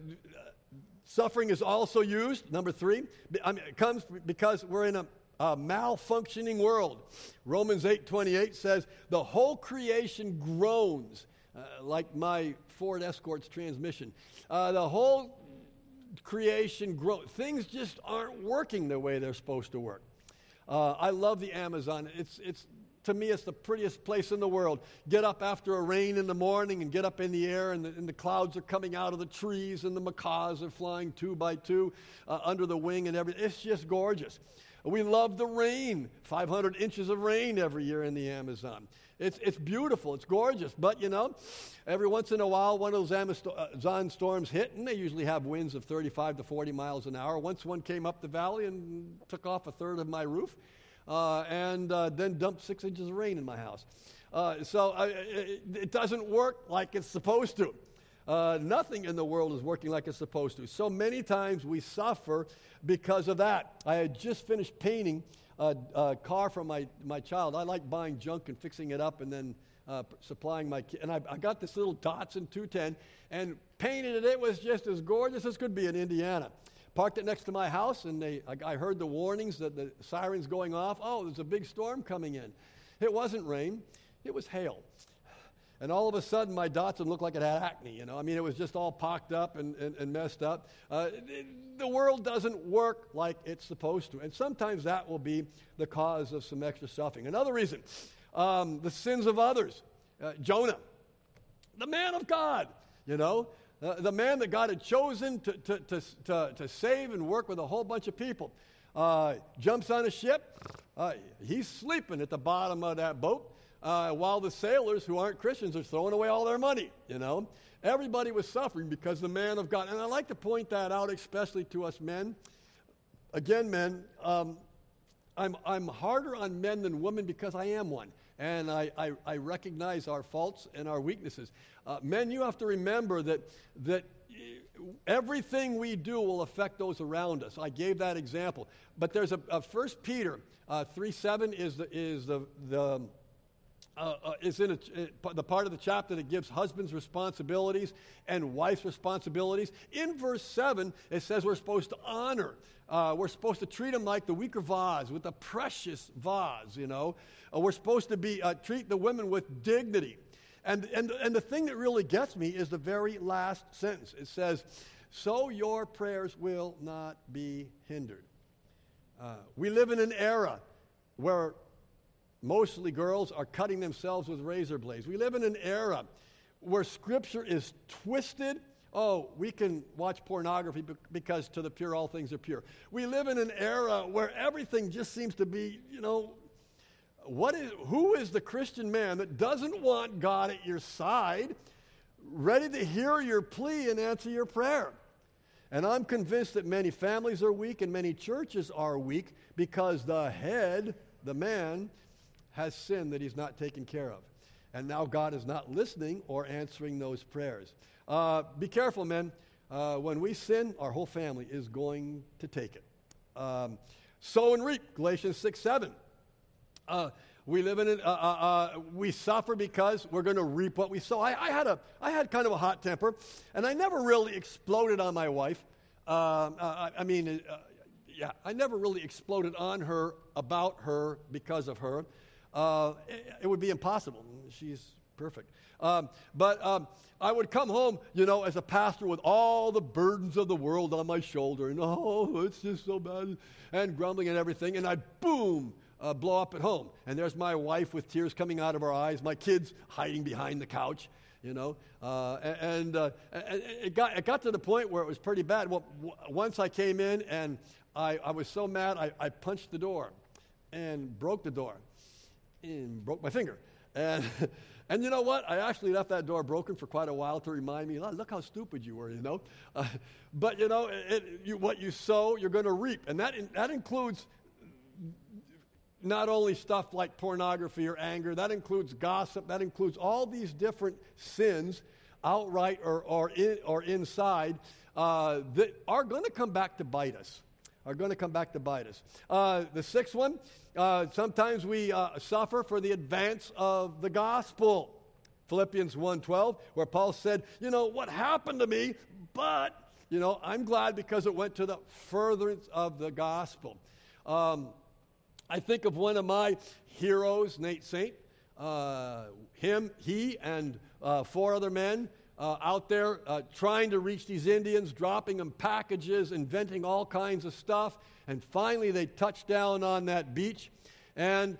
suffering is also used. Number three, I mean, it comes because we're in a, a malfunctioning world. Romans 8 28 says, The whole creation groans, uh, like my Ford Escort's transmission. Uh, the whole creation groans. Things just aren't working the way they're supposed to work. Uh, I love the Amazon. It's, it's to me, it's the prettiest place in the world. Get up after a rain in the morning and get up in the air, and the, and the clouds are coming out of the trees, and the macaws are flying two by two uh, under the wing and everything. It's just gorgeous. We love the rain, 500 inches of rain every year in the Amazon. It's, it's beautiful, it's gorgeous, but you know, every once in a while, one of those Amazon storms hit, and they usually have winds of 35 to 40 miles an hour. Once one came up the valley and took off a third of my roof uh, and uh, then dumped six inches of rain in my house. Uh, so it, it, doesn't work like it's supposed to. Uh, nothing in the world is working like it's supposed to. So many times we suffer because of that. I had just finished painting a, a car for my, my child. I like buying junk and fixing it up and then uh, supplying my kid. And I, I, got this little Datsun 210 and painted it. It was just as gorgeous as could be in Indiana. Parked it next to my house, and they, I, heard the warnings that the sirens going off. Oh, there's a big storm coming in. It wasn't rain, it was hail. And all of a sudden, my Datsun looked like it had acne. You know, I mean, it was just all pocked up and, and, and messed up. Uh, the world doesn't work like it's supposed to. And sometimes that will be the cause of some extra suffering. Another reason, um, the sins of others. Uh, Jonah. the man of God, you know, uh, the man that God had chosen to, to, to, to, to save and work with a whole bunch of people. Uh, jumps on a ship. Uh, he's sleeping at the bottom of that boat uh, while the sailors who aren't Christians are throwing away all their money, you know. Everybody was suffering because the man of God. And I like to point that out, especially to us men. Again, men, um, I'm, I'm harder on men than women because I am one. And I, I, I recognize our faults and our weaknesses. Uh, men, you have to remember that, that everything we do will affect those around us. I gave that example. But there's a, a 1 Peter uh, 3 7 is the, is the, the uh, uh, is in a, the part of the chapter that gives husbands responsibilities and wives responsibilities. In verse 7, it says we're supposed to honor. Uh, we're supposed to treat them like the weaker vase, with a precious vase, you know. Uh, we're supposed to be, uh, treat the women with dignity. And, and, and the thing that really gets me is the very last sentence. It says, So your prayers will not be hindered. Uh, we live in an era where mostly girls are cutting themselves with razor blades. We live in an era where scripture is twisted. Oh, we can watch pornography because to the pure all things are pure. We live in an era where everything just seems to be, you know, what is, who is the Christian man that doesn't want God at your side, ready to hear your plea and answer your prayer? And I'm convinced that many families are weak and many churches are weak because the head, the man, has sinned that he's not taken care of. And now God is not listening or answering those prayers. Uh, be careful, men. Uh, when we sin, our whole family is going to take it. Um, sow and reap, Galatians 6 7. Uh, we live in it, uh, uh, uh, we suffer because we're going to reap what we sow. I, I, had a, I had kind of a hot temper, and I never really exploded on my wife. Um, I, I, mean, yeah, I never really exploded on her, about her, because of her uh, it, it, would be impossible. She's perfect. Um, but um, I would come home, you know, as a pastor with all the burdens of the world on my shoulder, and oh, it's just so bad, and grumbling and everything, and I'd boom, uh, blow up at home. And there's my wife with tears coming out of her eyes, my kids hiding behind the couch, you know. Uh, and, uh, it, got, it got to the point where it was pretty bad. Well, w- once I came in and I, I was so mad, I, I punched the door and broke the door and broke my finger. And, and you know what? I actually left that door broken for quite a while to remind me, look how stupid you were, you know? Uh, but, you know, it, you, what you sow, you're going to reap. And that, that includes not only stuff like pornography or anger, that includes gossip, that includes all these different sins, outright or, or, in, or inside, uh, that are going to come back to bite us are going to come back to bite us. Uh, the sixth one, uh, sometimes we uh, suffer for the advance of the gospel. Philippians 1.12, where Paul said, you know, what happened to me, but, you know, I'm glad because it went to the furtherance of the gospel. Um, I think of one of my heroes, Nate Saint. Uh, him, he, and uh, four other men uh, out there uh, trying to reach these Indians, dropping them packages, inventing all kinds of stuff. And finally, they touched down on that beach and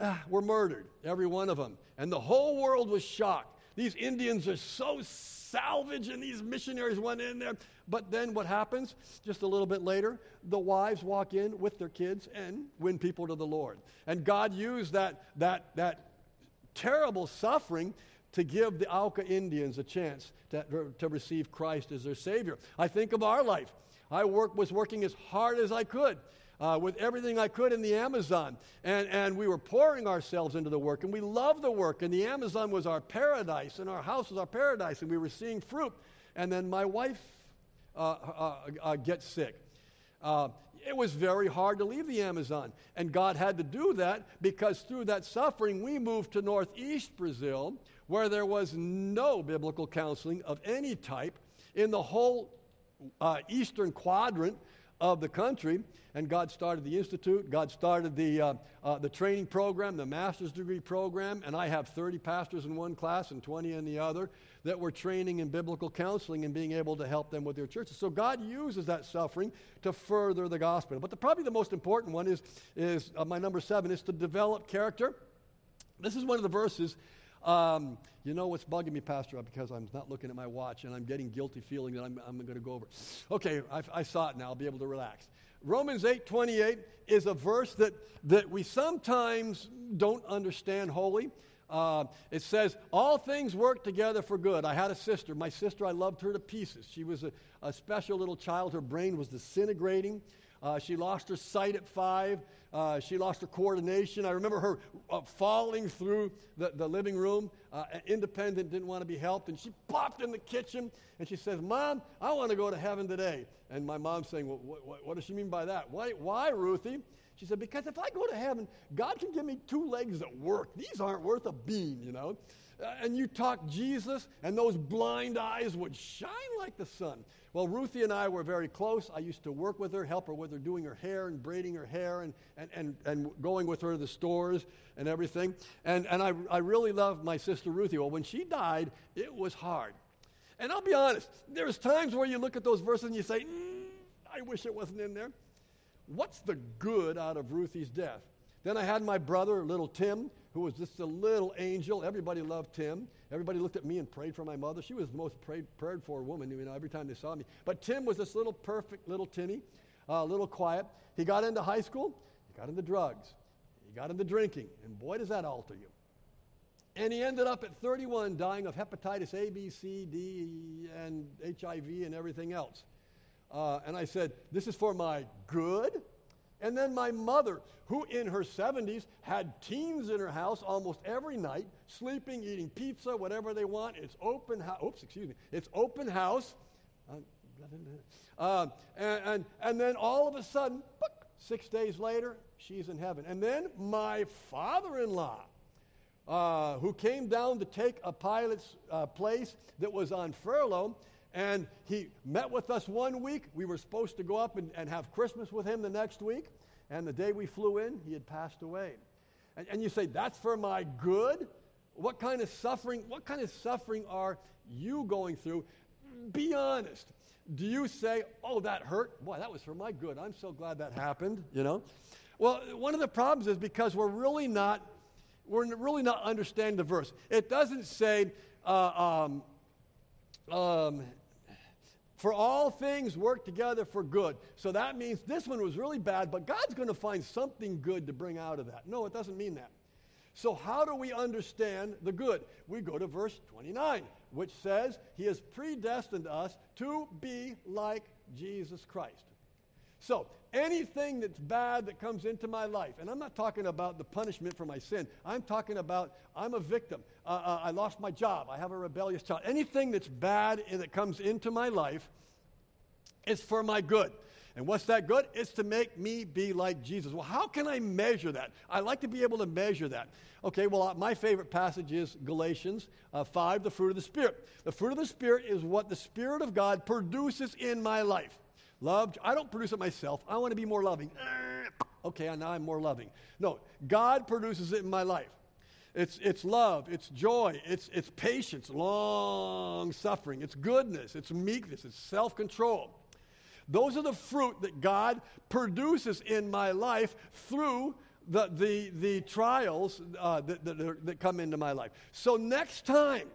uh, were murdered, every one of them. And the whole world was shocked. These Indians are so salvage, and these missionaries went in there. But then what happens? Just a little bit later, the wives walk in with their kids and win people to the Lord. And God used that, that, that terrible suffering to give the Auca Indians a chance to, to receive Christ as their Savior. I think of our life. I work, was working as hard as I could. Uh, with everything I could in the Amazon. And, and we were pouring ourselves into the work, and we loved the work. And the Amazon was our paradise, and our house was our paradise, and we were seeing fruit. And then my wife uh, uh, uh gets sick. Uh, it was very hard to leave the Amazon. And God had to do that because through that suffering, we moved to northeast Brazil, where there was no biblical counseling of any type in the whole uh, eastern quadrant of the country. And God started the institute. God started the, uh, uh, the training program, the master's degree program. And I have 30 pastors in one class and 20 in the other that were training in biblical counseling and being able to help them with their churches. So God uses that suffering to further the gospel. But the, probably the most important one is, is uh, my number seven, is to develop character. This is one of the verses Um, you know what's bugging me, Pastor, because I'm not looking at my watch and I'm getting guilty feeling that I'm, I'm going to go over. Okay, I, I saw it now. I'll be able to relax. Romans 8 28 is a verse that, that we sometimes don't understand wholly. Uh, it says, All things work together for good. I had a sister. My sister, I loved her to pieces. She was a, a special little child. Her brain was disintegrating. Uh, she lost her sight at five. Uh, she lost her coordination. I remember her uh, falling through the, the living room, uh, independent, didn't want to be helped. And she popped in the kitchen and she says, Mom, I want to go to heaven today. And my mom's saying, well, what, what, what does she mean by that? Why, why, Ruthie? She said, Because if I go to heaven, God can give me two legs that work. These aren't worth a bean, you know. Uh, and you talk Jesus, and those blind eyes would shine like the sun. Well, Ruthie and I were very close. I used to work with her, help her with her doing her hair and braiding her hair and, and, and, and going with her to the stores and everything. And, and I, I really loved my sister Ruthie. Well, when she died, it was hard. And I'll be honest, there's times where you look at those verses and you say, mm, I wish it wasn't in there. What's the good out of Ruthie's death? Then I had my brother, little Tim, who was just a little angel. Everybody loved Tim. Everybody looked at me and prayed for my mother. She was the most prayed, prayed for woman, you know, every time they saw me. But Tim was this little perfect little Timmy, a uh, little quiet. He got into high school, he got into drugs, he got into drinking, and boy, does that alter you. And he ended up at 31 dying of hepatitis A, B, C, D, and HIV and everything else. Uh, and I said, This is for my good and then my mother, who in her 70s had teens in her house almost every night, sleeping, eating pizza, whatever they want. It's open house. Oops, excuse me. It's open house. Uh, and, and, and, then all of a sudden, six days later, she's in heaven. And then my father in law, uh, who came down to take a pilot's uh, place that was on furlough, and he met with us one week. We were supposed to go up and, and have Christmas with him the next week. And the day we flew in, he had passed away. And, and you say, that's for my good? What kind of suffering, what kind of suffering are you going through? Be honest. Do you say, oh, that hurt? Boy, that was for my good. I'm so glad that happened, you know? Well, one of the problems is because we're really not, we're really not understanding the verse. It doesn't say, uh, um, um, for all things work together for good. So that means this one was really bad, but God's going to find something good to bring out of that. No, it doesn't mean that. So, how do we understand the good? We go to verse 29, which says, He has predestined us to be like Jesus Christ. So, anything that's bad that comes into my life, and I'm not talking about the punishment for my sin, I'm talking about I'm a victim. Uh, uh, I lost my job, I have a rebellious child. Anything that's bad that comes into my life is for my good. And what's that good? It's to make me be like Jesus. Well, how can I measure that? I like to be able to measure that. Okay, well, uh, my favorite passage is Galatians uh, 5, the fruit of the Spirit. The fruit of the Spirit is what the Spirit of God produces in my life. Love, I don't produce it myself. I want to be more loving. Okay, now I'm more loving. No, God produces it in my life. It's, it's love, it's joy, it's, it's patience, long suffering, it's goodness, it's meekness, it's self control. Those are the fruit that God produces in my life through the, the, the trials uh, that, that, that come into my life. So, next time,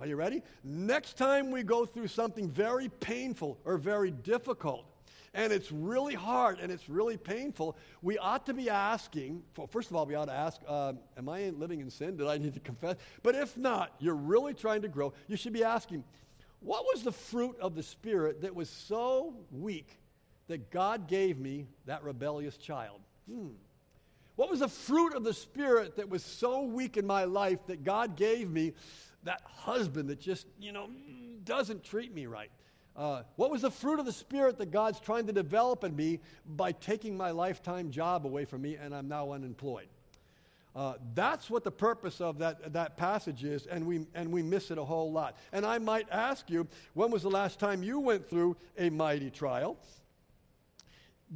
are you ready? Next time we go through something very painful or very difficult, and it's really hard and it's really painful, we ought to be asking, first of all, we ought to ask, uh, Am I living in sin? Did I need to confess? But if not, you're really trying to grow, you should be asking, What was the fruit of the Spirit that was so weak that God gave me that rebellious child? Hmm. What was the fruit of the Spirit that was so weak in my life that God gave me that husband that just, you know, doesn't treat me right? Uh, what was the fruit of the Spirit that God's trying to develop in me by taking my lifetime job away from me and I'm now unemployed? Uh, that's what the purpose of that, that passage is, and we, and we miss it a whole lot. And I might ask you, when was the last time you went through a mighty trial?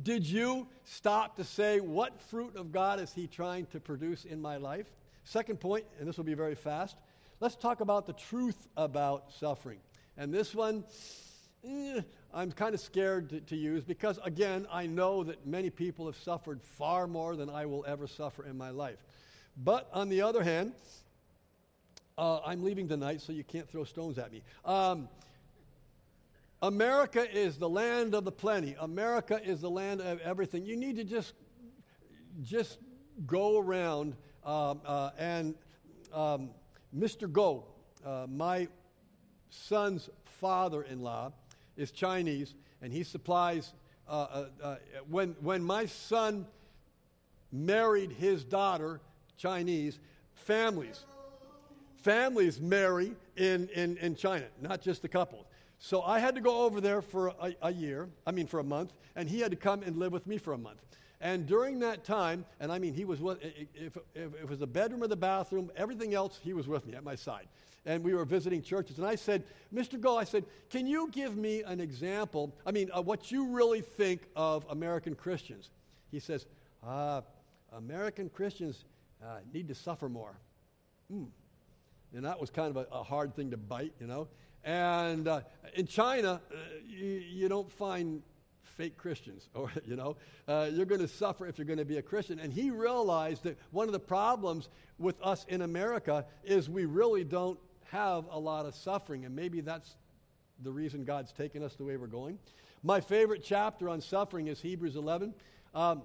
Did you stop to say, What fruit of God is He trying to produce in my life? Second point, and this will be very fast, let's talk about the truth about suffering. And this one, eh, I'm kind of scared to, to, use because, again, I know that many people have suffered far more than I will ever suffer in my life. But on the other hand, Uh, I'm leaving tonight, so you can't throw stones at me. Um, America is the land of the plenty. America is the land of everything. You need to just, just go around um, uh, and um, Mr. Go, uh, my son's father-in-law, is Chinese, and he supplies. Uh, uh, uh, when when my son married his daughter, Chinese families, families marry in, in, in China, not just the couple. So I had to go over there for a, a, year, I mean, for a month, and he had to come and live with me for a month. And during that time, and I mean, he was, with, if, if, if it was the bedroom or the bathroom, everything else, he was with me at my side. And we were visiting churches. And I said, Mr. Go, I said, can you give me an example, I mean, uh, what you really think of American Christians? He says, uh, American Christians uh, need to suffer more. Mm. And that was kind of a, a hard thing to bite, you know. And uh, in China, uh, you, you, don't find fake Christians, or you know, uh, you're going to suffer if you're going to be a Christian. And he realized that one of the problems with us in America is we really don't have a lot of suffering, and maybe that's the reason God's taken us the way we're going. My favorite chapter on suffering is Hebrews 11. Um,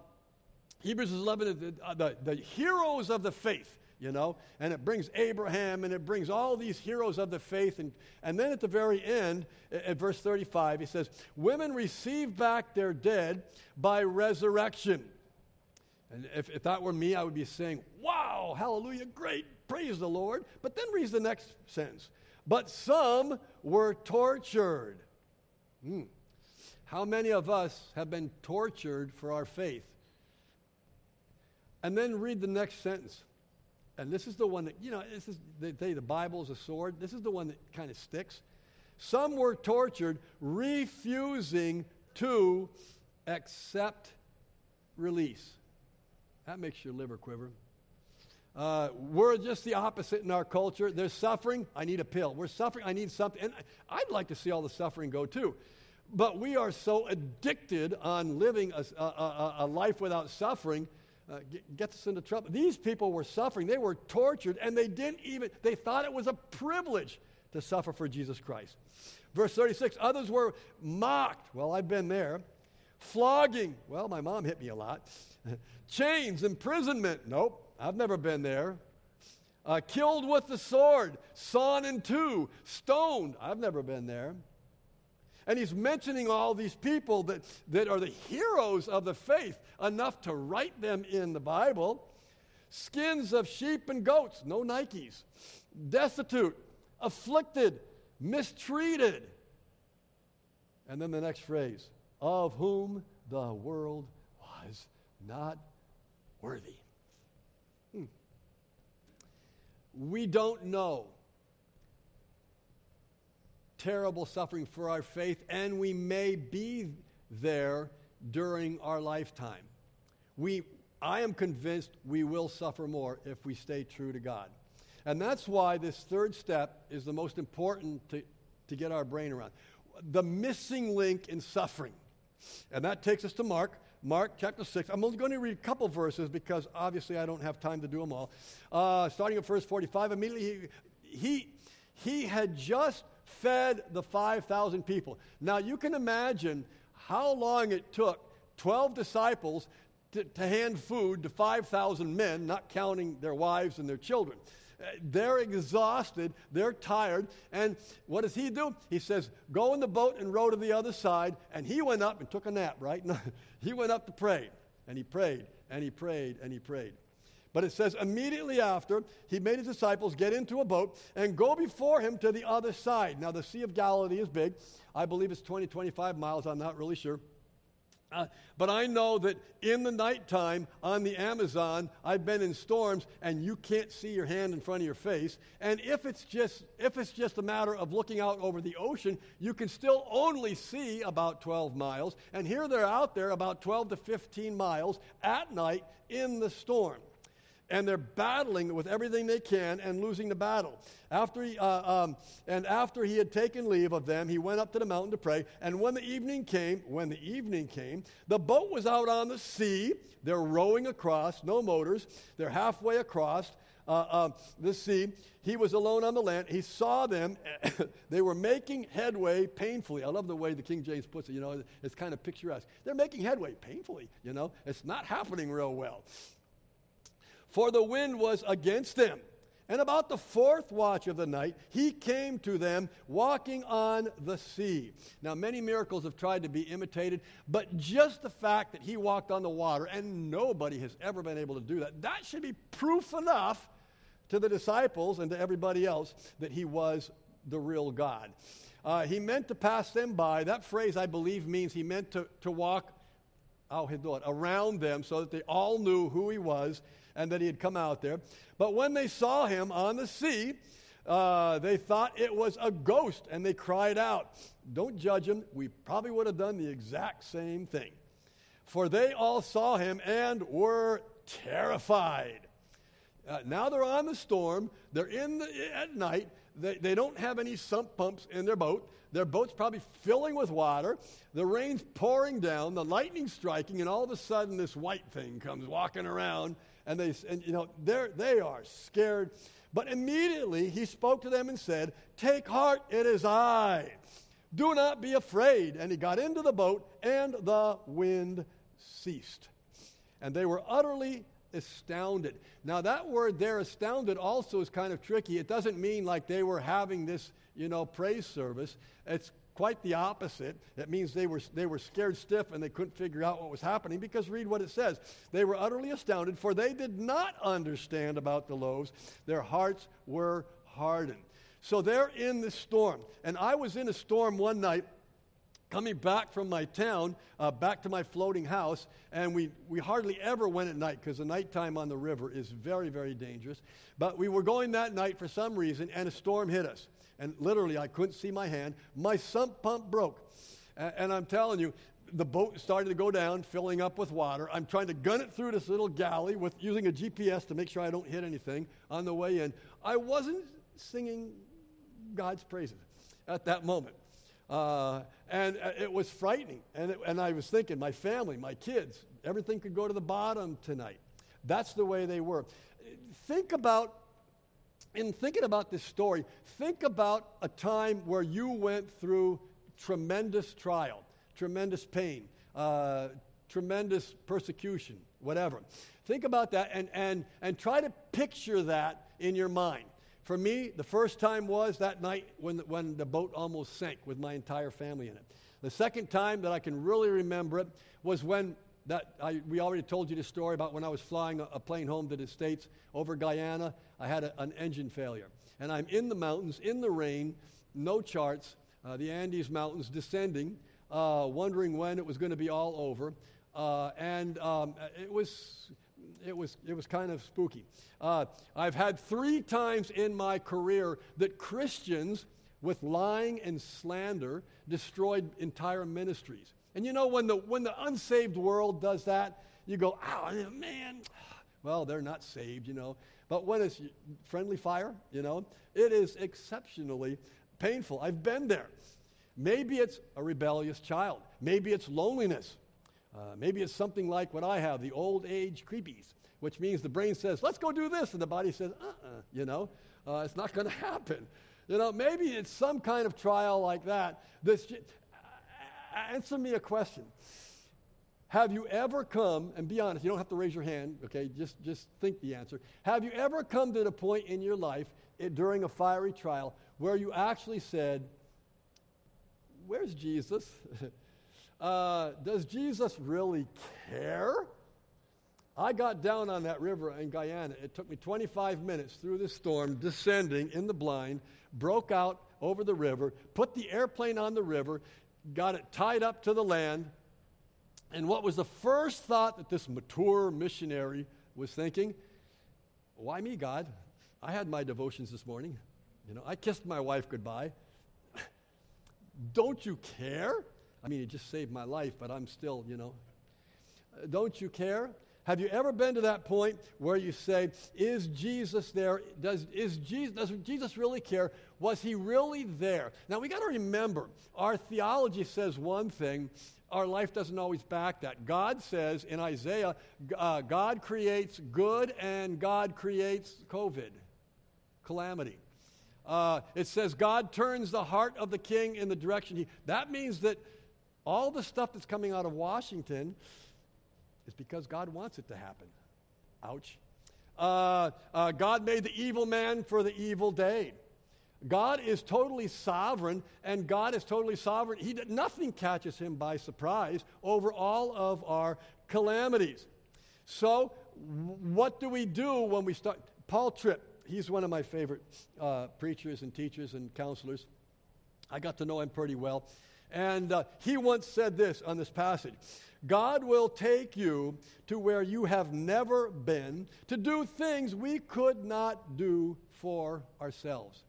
Hebrews 11 is the, the, the heroes of the faith you know, and it brings Abraham and it brings all these heroes of the faith. And, and then at the very end, at verse 35, he says, Women receive back their dead by resurrection. And if, if that were me, I would be saying, Wow, hallelujah, great, praise the Lord. But then reads the next sentence. But some were tortured. Hmm. How many of us have been tortured for our faith? And then read the next sentence and this is the one that, you know, this is, they the Bible is a sword. This is the one that kind of sticks. Some were tortured, refusing to accept release. That makes your liver quiver. Uh, we're just the opposite in our culture. There's suffering, I need a pill. We're suffering, I need something. And I'd like to see all the suffering go too. But we are so addicted on living a, a, a, a life without suffering uh, get, gets us into trouble. These people were suffering, they were tortured, and they didn't even, they thought it was a privilege to suffer for Jesus Christ. Verse 36 others were mocked. Well, I've been there. Flogging. Well, my mom hit me a lot. Chains, imprisonment. Nope, I've never been there. Uh, killed with the sword, sawn in two, stoned. I've never been there. And he's mentioning all these people that, that are the heroes of the faith, enough to write them in the Bible. Skins of sheep and goats, no Nikes. Destitute, afflicted, mistreated. And then the next phrase, of whom the world was not worthy. Hmm. We don't know terrible suffering for our faith, and we may be there during our lifetime. We, I am convinced we will suffer more if we stay true to God. And that's why this third step is the most important to, to get our brain around. The missing link in suffering. And that takes us to Mark, Mark chapter 6. I'm only going to read a couple verses because obviously I don't have time to do them all. Uh, starting at verse 45, immediately he, he, he had just fed the 5,000 people. Now you can imagine how long it took 12 disciples to, to hand food to 5,000 men, not counting their wives and their children. Uh, they're exhausted, they're tired, and what does he do? He says, Go in the boat and row to the other side. And he went up and took a nap, right? he went up to pray, and he prayed, and he prayed, and he prayed. But it says, immediately after, he made his disciples get into a boat and go before him to the other side. Now, the Sea of Galilee is big. I believe it's 20, 25 miles. I'm not really sure. Uh, but I know that in the nighttime on the Amazon, I've been in storms and you can't see your hand in front of your face. And if it's just if it's just a matter of looking out over the ocean, you can still only see about 12 miles. And here they're out there about 12 to 15 miles at night in the storm and they're battling with everything they can and losing the battle. After he, uh, um, and after he had taken leave of them, he went up to the mountain to pray. And when the evening came, when the evening came, the boat was out on the sea. They're rowing across, no motors. They're halfway across. uh, uh, the sea. He was alone on the land. He saw them. they were making headway painfully. I love the way the King James puts it. You know, it's kind of picturesque. They're making headway painfully. You know, it's not happening real well. For the wind was against them. And about the fourth watch of the night, he came to them walking on the sea. Now, many miracles have tried to be imitated, but just the fact that he walked on the water, and nobody has ever been able to do that, that should be proof enough to the disciples and to everybody else that he was the real God. Uh, he meant to pass them by. That phrase, I believe, means he meant to, to walk around them so that they all knew who he was and that he had come out there. But when they saw him on the sea, uh, they thought it was a ghost and they cried out. Don't judge him. We probably would have done the exact same thing. For they all saw him and were terrified. Uh, now they're on the storm. They're in the, at night. They, they don't have any sump pumps in their boat. Their boat's probably filling with water. The rain's pouring down. The lightning's striking, and all of a sudden, this white thing comes walking around and they and you know they're they are scared. But immediately he spoke to them and said take heart it is i. Do not be afraid. And he got into the boat and the wind ceased. And they were utterly astounded. Now that word there astounded also is kind of tricky. It doesn't mean like they were having this you know praise service. It's quite the opposite. It means they were, they were scared stiff and they couldn't figure out what was happening because read what it says. They were utterly astounded, for they did not understand about the loaves. Their hearts were hardened. So they're in the storm. And I was in a storm one night coming back from my town, uh, back to my floating house, and we, we hardly ever went at night because the nighttime on the river is very, very dangerous. But we were going that night for some reason, and a storm hit us and literally I couldn't see my hand. My sump pump broke. And, I'm telling you, the boat started to go down, filling up with water. I'm trying to gun it through this little galley with using a GPS to make sure I don't hit anything on the way in. I wasn't singing God's praises at that moment. Uh, and uh, it was frightening. And, it, and I was thinking, my family, my kids, everything could go to the bottom tonight. That's the way they were. Think about in thinking about this story, think about a time where you went through tremendous trial, tremendous pain, uh, tremendous persecution, whatever. Think about that and, and, and try to picture that in your mind. For me, the first time was that night when, when the boat almost sank with my entire family in it. The second time that I can really remember it was when that I, we already told you the story about when I was flying a, a plane home to the States over Guyana. I had a, an engine failure. And I'm in the mountains, in the rain, no charts, uh, the Andes Mountains descending, uh, wondering when it was going to be all over. Uh, and um, it was. It was, it was kind of spooky. Uh, I've had three times in my career that Christians, with lying and slander, destroyed entire ministries. And you know, when the, when the unsaved world does that, you go, oh, man, well, they're not saved, you know. But when it's friendly fire, you know, it is exceptionally painful. I've been there. Maybe it's a rebellious child. Maybe it's loneliness. Uh, maybe it's something like what I have, the old age creepies, which means the brain says, let's go do this. And the body says, uh uh-uh, you know, uh, it's not going to happen. You know, maybe it's some kind of trial like that. This, answer me a question. Have you ever come, and be honest, you don't have to raise your hand, okay? Just, just think the answer. Have you ever come to the point in your life it, eh, during a fiery trial where you actually said, Where's Jesus? uh, does Jesus really care? I got down on that river in Guyana. It took me 25 minutes through the storm, descending in the blind, broke out over the river, put the airplane on the river, got it tied up to the land. And what was the first thought that this mature missionary was thinking? Why me, God? I had my devotions this morning. You know, I kissed my wife goodbye. Don't you care? I mean, it just saved my life, but I'm still, you know. Don't you care? Have you ever been to that point where you say, Is Jesus there? Does, is Jesus, does Jesus really care? Was he really there? Now we got to remember, our theology says one thing, our life doesn't always back that. God says in Isaiah, uh, God creates good and God creates COVID, calamity. Uh, it says God turns the heart of the king in the direction he. That means that all the stuff that's coming out of Washington is because God wants it to happen. Ouch. Uh, uh, God made the evil man for the evil day. God is totally sovereign, and God is totally sovereign. He, nothing catches him by surprise over all of our calamities. So, what do we do when we start? Paul Tripp, he's one of my favorite uh, preachers and teachers and counselors. I got to know him pretty well. And uh, he once said this on this passage God will take you to where you have never been to do things we could not do for ourselves.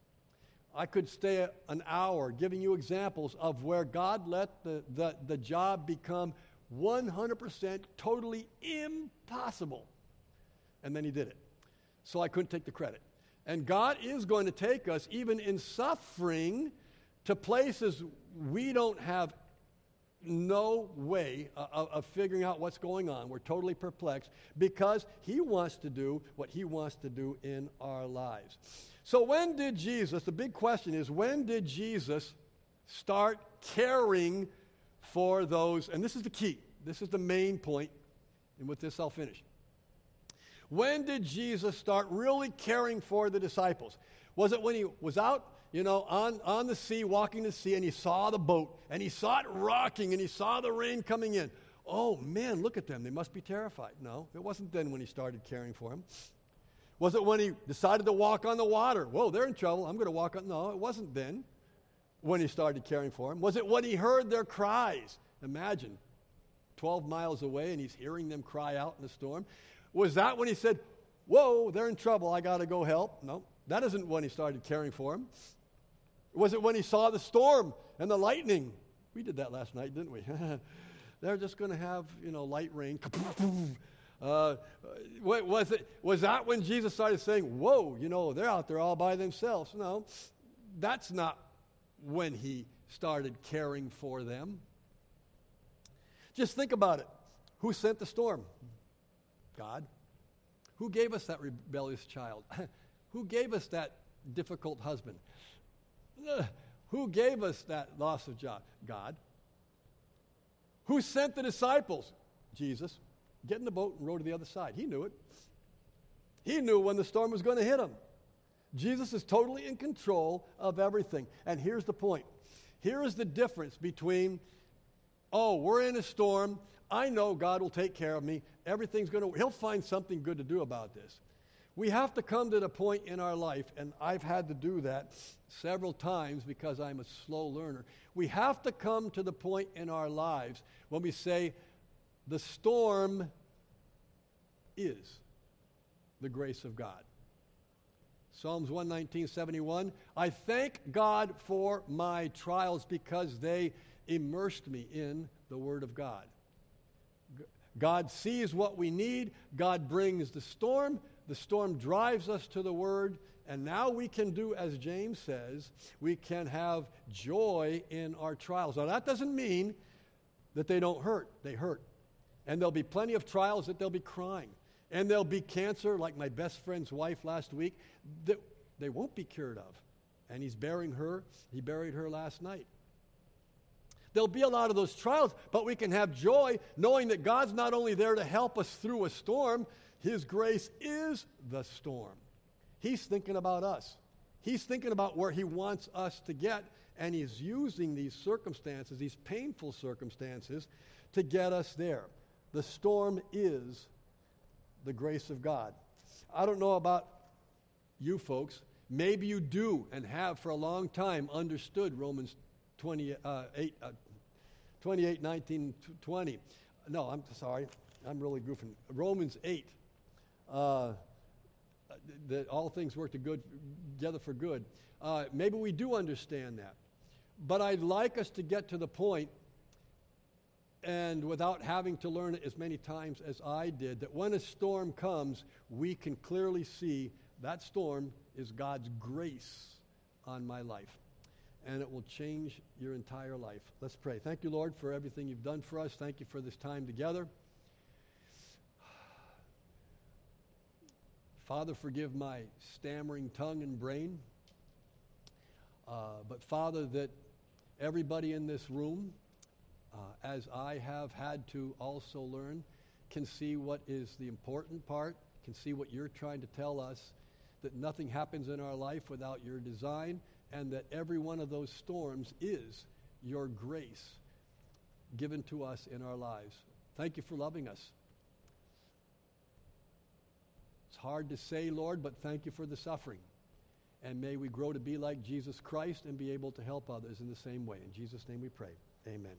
I could stay an hour giving you examples of where God let the, the, the job become 100% totally impossible. And then He did it. So I couldn't take the credit. And God is going to take us, even in suffering, to places we don't have no way of, of, figuring out what's going on. We're totally perplexed because He wants to do what He wants to do in our lives. So, when did Jesus, the big question is, when did Jesus start caring for those? And this is the key, this is the main point. point, and with this I'll finish. When did Jesus start really caring for the disciples? Was it when he was out you know, on, on the sea, walking the sea, and he saw the boat, and he saw it rocking, and he saw the rain coming in. Oh, man, look at them. They must be terrified. No, it wasn't then when he started caring for them. Was it when he decided to walk on the water? Whoa, they're in trouble. I'm going to walk on. No, it wasn't then when he started caring for them. Was it when he heard their cries? Imagine 12 miles away and he's hearing them cry out in the storm. Was that when he said, Whoa, they're in trouble. I got to go help? No, that isn't when he started caring for them. Was it when he saw the storm and the lightning? We did that last night, didn't we? They're just going to have, you know, light rain. Uh, was, it, was that when Jesus started saying, Whoa, you know, they're out there all by themselves? No, that's not when he started caring for them. Just think about it. Who sent the storm? God. Who gave us that rebellious child? Who gave us that difficult husband? Who gave us that loss of job? God. Who sent the disciples? Jesus. Get in the boat and row to the other side. He knew it. He knew when the storm was going to hit him. Jesus is totally in control of everything. And here's the point here is the difference between, oh, we're in a storm. I know God will take care of me. Everything's going to, He'll find something good to do about this. We have to come to the point in our life, and I've had to do that several times because I'm a slow learner. We have to come to the point in our lives when we say, the storm is the grace of God. Psalms 119, 71. I thank God for my trials because they immersed me in the Word of God. God sees what we need, God brings the storm, the storm drives us to the Word, and now we can do, as James says, we can have joy in our trials. Now, that doesn't mean that they don't hurt, they hurt. And there'll be plenty of trials that they'll be crying. And there'll be cancer, like my best friend's wife last week, that they won't be cured of. And he's burying her. He buried her last night. There'll be a lot of those trials, but we can have joy knowing that God's not only there to help us through a storm, His grace is the storm. He's thinking about us. He's thinking about where He wants us to get, and He's using these circumstances, these painful circumstances, to get us there. The storm is the grace of God. I don't know about you folks. Maybe you do and have for a long time understood Romans 28, uh, 8, uh, 28 19, 20. No, I'm sorry. I'm really goofing. Romans 8. Uh, that all things work together for good. Uh, maybe we do understand that. But I'd like us to get to the point and without having to learn it as many times as I did, that when a storm comes, we can clearly see that storm is God's grace on my life. and it will change your entire life. Let's pray. Thank you, Lord, for everything you've done for us. Thank you for this time together. Father, forgive my stammering tongue and brain. Uh, but Father, that everybody in this room, uh, as I have had to also learn, can see what is the important part, can see what you're trying to tell us, that nothing happens in our life without your design, and that every one of those storms is your grace given to us in our lives. Thank you for loving us. It's hard to say, Lord, but thank you for the suffering. And may we grow to be like Jesus Christ and be able to help others in the same way. In Jesus' name we pray. Amen.